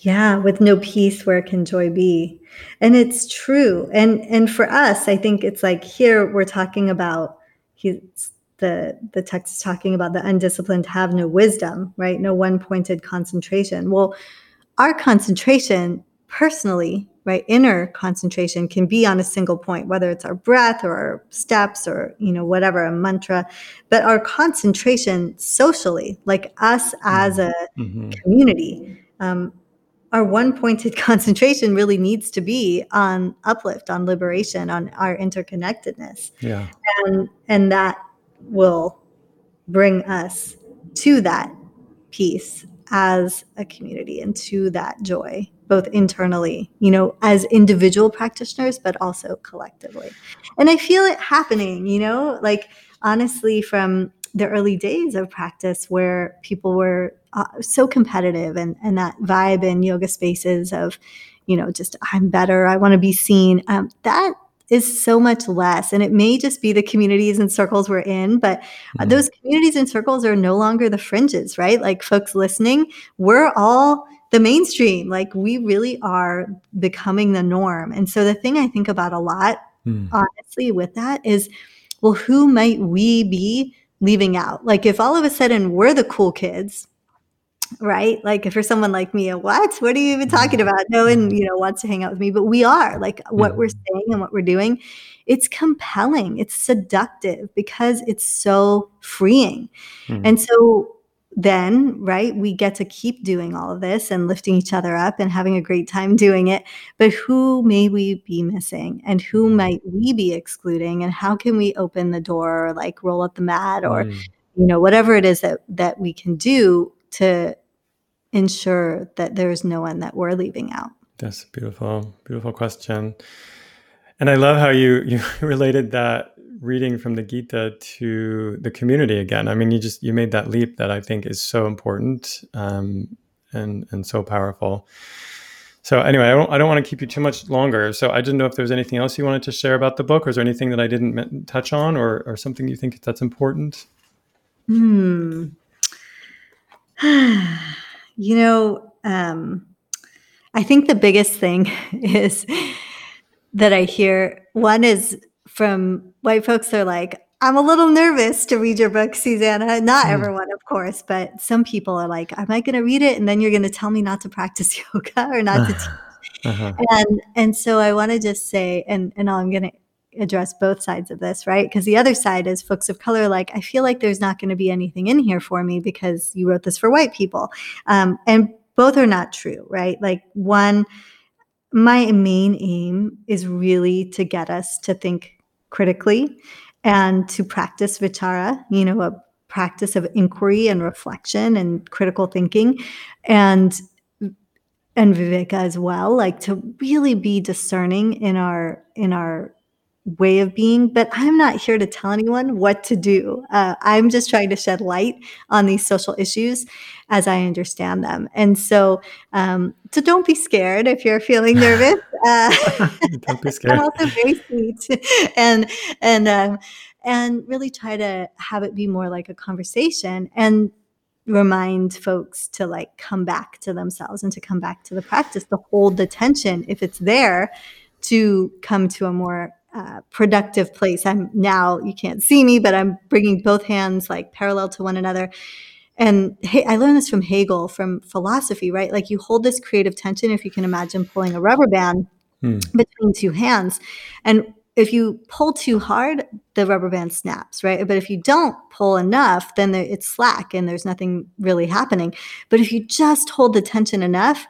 yeah, with no peace, where can joy be? And it's true. And and for us, I think it's like here we're talking about he's the the text is talking about the undisciplined have no wisdom, right? No one pointed concentration. Well, our concentration personally right inner concentration can be on a single point whether it's our breath or our steps or you know whatever a mantra. But our concentration socially like us as a mm-hmm. community um, our one pointed concentration really needs to be on uplift on liberation on our interconnectedness. Yeah. And and that will bring us to that peace as a community and to that joy both internally you know as individual practitioners but also collectively. And i feel it happening you know like honestly from the early days of practice where people were uh, so competitive and and that vibe in yoga spaces of you know just i'm better i want to be seen um, that is so much less. And it may just be the communities and circles we're in, but mm-hmm. those communities and circles are no longer the fringes, right? Like folks listening, we're all the mainstream. Like we really are becoming the norm. And so the thing I think about a lot, mm. honestly, with that is, well, who might we be leaving out? Like if all of a sudden we're the cool kids, right? Like if for someone like me, what? What are you even talking mm-hmm. about? No one, mm-hmm. you know, wants to hang out with me, but we are. Like what we're mm-hmm. saying and what we're doing, it's compelling. It's seductive because it's so freeing. Mm. And so then, right, we get to keep doing all of this and lifting each other up and having a great time doing it. But who may we be missing and who mm. might we be excluding? And how can we open the door or like roll up the mat or, mm. you know, whatever it is that, that we can do to ensure that there's no one that we're leaving out? That's a beautiful, beautiful question. And I love how you you related that reading from the Gita to the community again. I mean, you just you made that leap that I think is so important um, and and so powerful. So anyway, I don't I don't want to keep you too much longer. So I didn't know if there was anything else you wanted to share about the book, or is there anything that I didn't touch on, or or something you think that's important? Hmm. you know, um, I think the biggest thing is that I hear. One is from white folks they're like i'm a little nervous to read your book susanna not mm. everyone of course but some people are like am i going to read it and then you're going to tell me not to practice yoga or not to teach uh-huh. and and so i want to just say and and i'm going to address both sides of this right? Because the other side is folks of color like i feel like there's not going to be anything in here for me because you wrote this for white people. Um, and both are not true right? Like one my main aim is really to get us to think critically and to practice vichara, you know, a practice of inquiry and reflection and critical thinking and and viveka as well like to really be discerning in our in our way of being, but I'm not here to tell anyone what to do. Uh, I'm just trying to shed light on these social issues as I understand them. And so, um, so don't be scared if you're feeling nervous. Uh, don't be scared. also very sweet, and and um, and really try to have it be more like a conversation and remind folks to like come back to themselves and to come back to the practice to hold the tension if it's there to come to a more uh, productive place. I'm now, you can't see me, but I'm bringing both hands like parallel to one another. And hey, I learned this from Hegel, from philosophy, right? Like you hold this creative tension, if you can imagine pulling a rubber band hmm. between two hands. And if you pull too hard, the rubber band snaps, right? But if you don't pull enough, then it's slack and there's nothing really happening. But if you just hold the tension enough,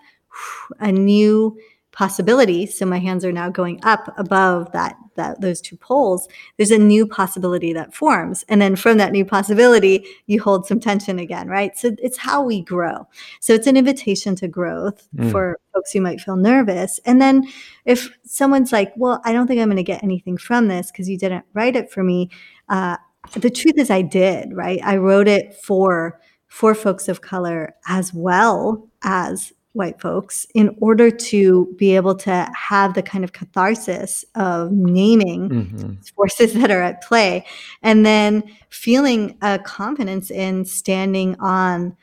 a new possibility so my hands are now going up above that that those two poles there's a new possibility that forms. And then from that new possibility you hold some tension again right? So it's how we grow. So it's an invitation to growth mm. for folks who might feel nervous. And then if someone's like well i don't think i'm going to get anything from this because you didn't write it for me uh, the truth is i did right? I wrote it for for folks of color as well as white folks in order to be able to have the kind of catharsis of naming mm-hmm. forces that are at play and then feeling a confidence in standing on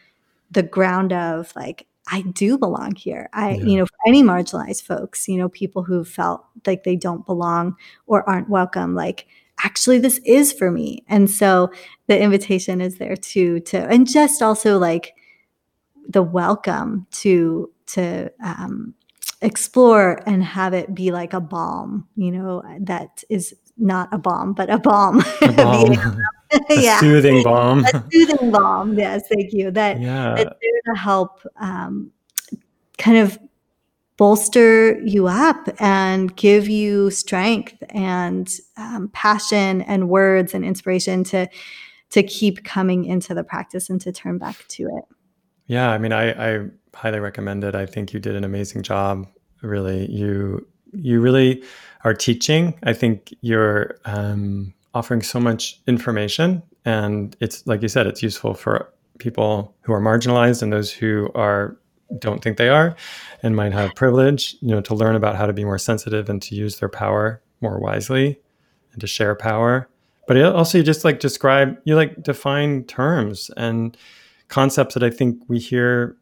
the ground of like I do belong here. I, yeah. you know, for any marginalized folks, you know, people who felt like they don't belong or aren't welcome, like actually this is for me. And so the invitation is there too, to, and just also like the welcome to to um, explore and have it be like a balm you know that is not a bomb but a balm, a balm. a yeah. soothing balm a soothing balm yes thank you that yeah. that's there to help um, kind of bolster you up and give you strength and um, passion and words and inspiration to to keep coming into the practice and to turn back to it yeah, I mean, I, I highly recommend it. I think you did an amazing job. Really, you you really are teaching. I think you're um, offering so much information, and it's like you said, it's useful for people who are marginalized and those who are don't think they are and might have privilege. You know, to learn about how to be more sensitive and to use their power more wisely and to share power. But also, you just like describe, you like define terms and concepts that I think we hear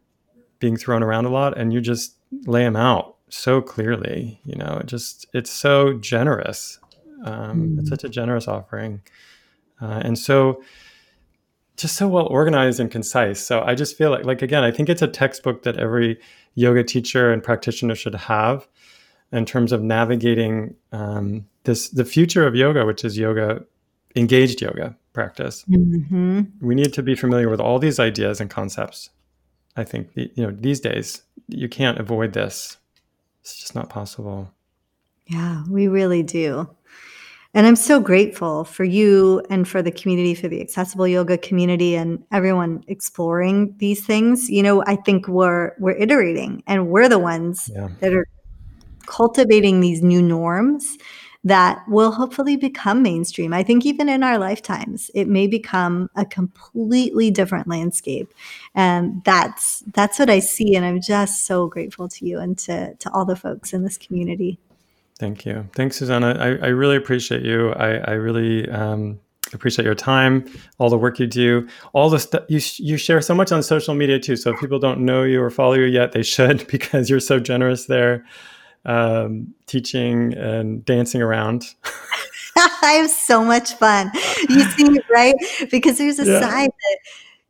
being thrown around a lot, and you just lay them out so clearly. You know, it just it's so generous. Um, mm. It's such a generous offering, uh, and so just so well organized and concise. So I just feel like, like again, I think it's a textbook that every yoga teacher and practitioner should have in terms of navigating um, this the future of yoga, which is yoga engaged yoga, practice. Mm-hmm. We need to be familiar with all these ideas and concepts. I think you know these days you can't avoid this. It's just not possible. Yeah, we really do. And I'm so grateful for you and for the community, for the accessible yoga community and everyone exploring these things. You know, I think we're we're iterating and we're the ones yeah. that are cultivating these new norms that will hopefully become mainstream. I think even in our lifetimes, it may become a completely different landscape. And that's that's what I see. And I'm just so grateful to you and to, to all the folks in this community. Thank you. Thanks, Susanna. I, I really appreciate you. I, I really um, appreciate your time, all the work you do, all the stuff you, you share so much on social media too. So if people don't know you or follow you yet, they should because you're so generous there, um, teaching and dancing around. I have so much fun. You see, right? Because there's a yeah. side that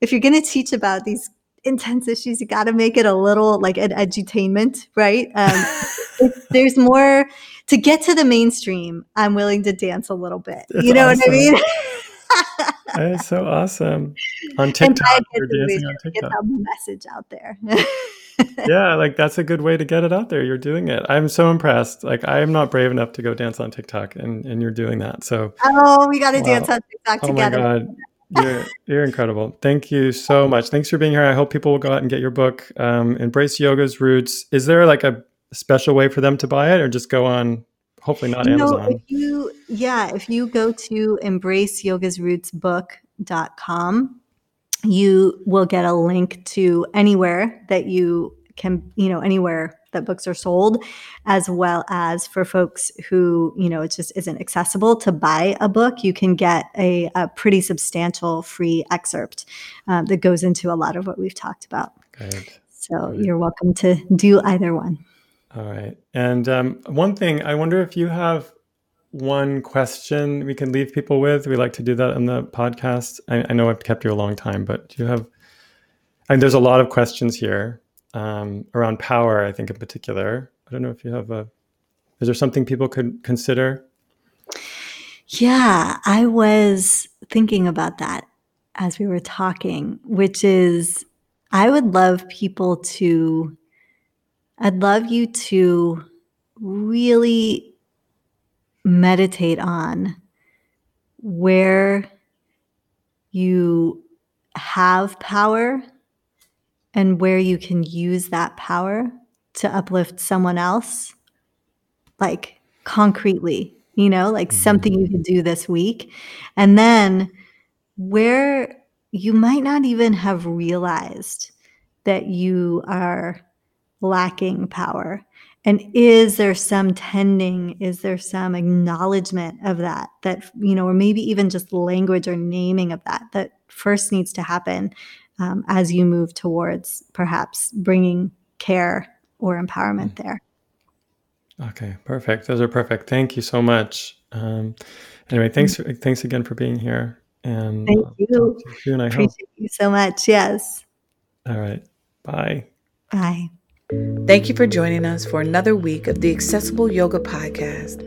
if you're going to teach about these intense issues, you got to make it a little like an edutainment, right? Um, there's more to get to the mainstream, I'm willing to dance a little bit. That's you know awesome. what I mean? that is so awesome. On TikTok, you're dancing on TikTok. Get the message out there. Yeah, like that's a good way to get it out there. You're doing it. I'm so impressed. Like I am not brave enough to go dance on TikTok, and and you're doing that. So oh, we got to wow. dance on TikTok oh together. Oh my god. You're, you're incredible. Thank you so much. Thanks for being here. I hope people will go out and get your book, um, Embrace Yoga's Roots. Is there like a special way for them to buy it or just go on hopefully not you Amazon? Know, if you, yeah, if you go to embraceyogasrootsbook.com, you will get a link to anywhere that you can, you know, anywhere that books are sold, as well as for folks who, you know, it just isn't accessible to buy a book, you can get a, a pretty substantial free excerpt um, that goes into a lot of what we've talked about. Good. So Good. you're welcome to do either one. All right. And um, one thing, I wonder if you have one question we can leave people with. We like to do that on the podcast. I, I know I've kept you a long time, but do you have? There's a lot of questions here um, around power. I think in particular. I don't know if you have a. Is there something people could consider? Yeah, I was thinking about that as we were talking, which is I would love people to I'd love you to really meditate on where you have power and where you can use that power to uplift someone else, like concretely, you know, like mm-hmm. something you can do this week. And then where you might not even have realized that you are lacking power? And is there some tending? Is there some acknowledgement of that? That, you know, or maybe even just language or naming of that that first needs to happen um, as you move towards perhaps bringing care or empowerment mm. there. Okay, perfect. Those are perfect. Thank you so much. Um, anyway, thanks. Mm. Thanks again for being here. And thank you. Soon, I Appreciate hope. you so much. Yes. All right. Bye. Bye. Thank you for joining us for another week of the Accessible Yoga Podcast.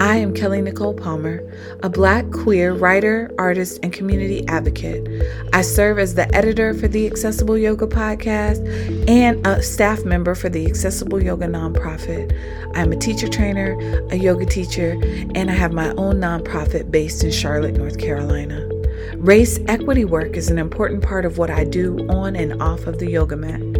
I am Kelly Nicole Palmer, a Black queer writer, artist, and community advocate. I serve as the editor for the Accessible Yoga Podcast and a staff member for the Accessible Yoga nonprofit. I'm a teacher trainer, a yoga teacher, and I have my own nonprofit based in Charlotte, North Carolina. Race equity work is an important part of what I do on and off of the yoga mat.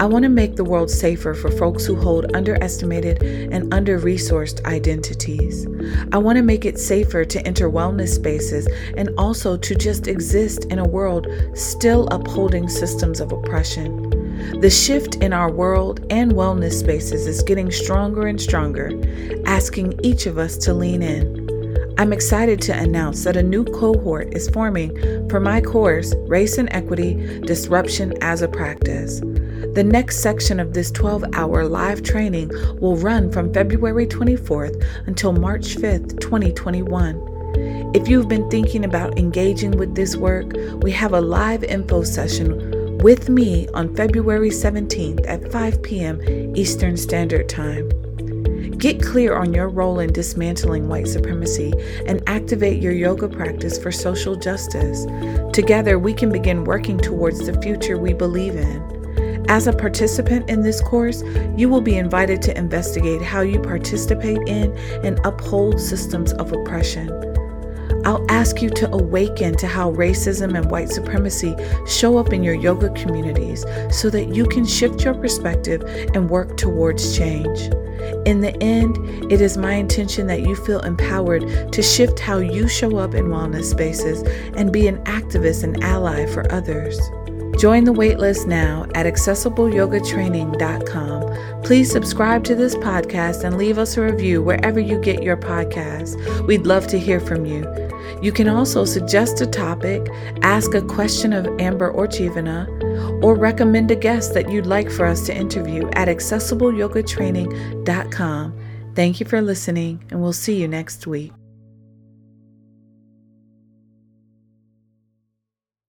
I want to make the world safer for folks who hold underestimated and under resourced identities. I want to make it safer to enter wellness spaces and also to just exist in a world still upholding systems of oppression. The shift in our world and wellness spaces is getting stronger and stronger, asking each of us to lean in. I'm excited to announce that a new cohort is forming for my course, Race and Equity Disruption as a Practice. The next section of this 12 hour live training will run from February 24th until March 5th, 2021. If you've been thinking about engaging with this work, we have a live info session with me on February 17th at 5 p.m. Eastern Standard Time. Get clear on your role in dismantling white supremacy and activate your yoga practice for social justice. Together, we can begin working towards the future we believe in. As a participant in this course, you will be invited to investigate how you participate in and uphold systems of oppression. I'll ask you to awaken to how racism and white supremacy show up in your yoga communities so that you can shift your perspective and work towards change. In the end, it is my intention that you feel empowered to shift how you show up in wellness spaces and be an activist and ally for others. Join the waitlist now at accessibleyogatraining.com. Please subscribe to this podcast and leave us a review wherever you get your podcasts. We'd love to hear from you. You can also suggest a topic, ask a question of Amber or Jivana, or recommend a guest that you'd like for us to interview at accessibleyogatraining.com. Thank you for listening, and we'll see you next week.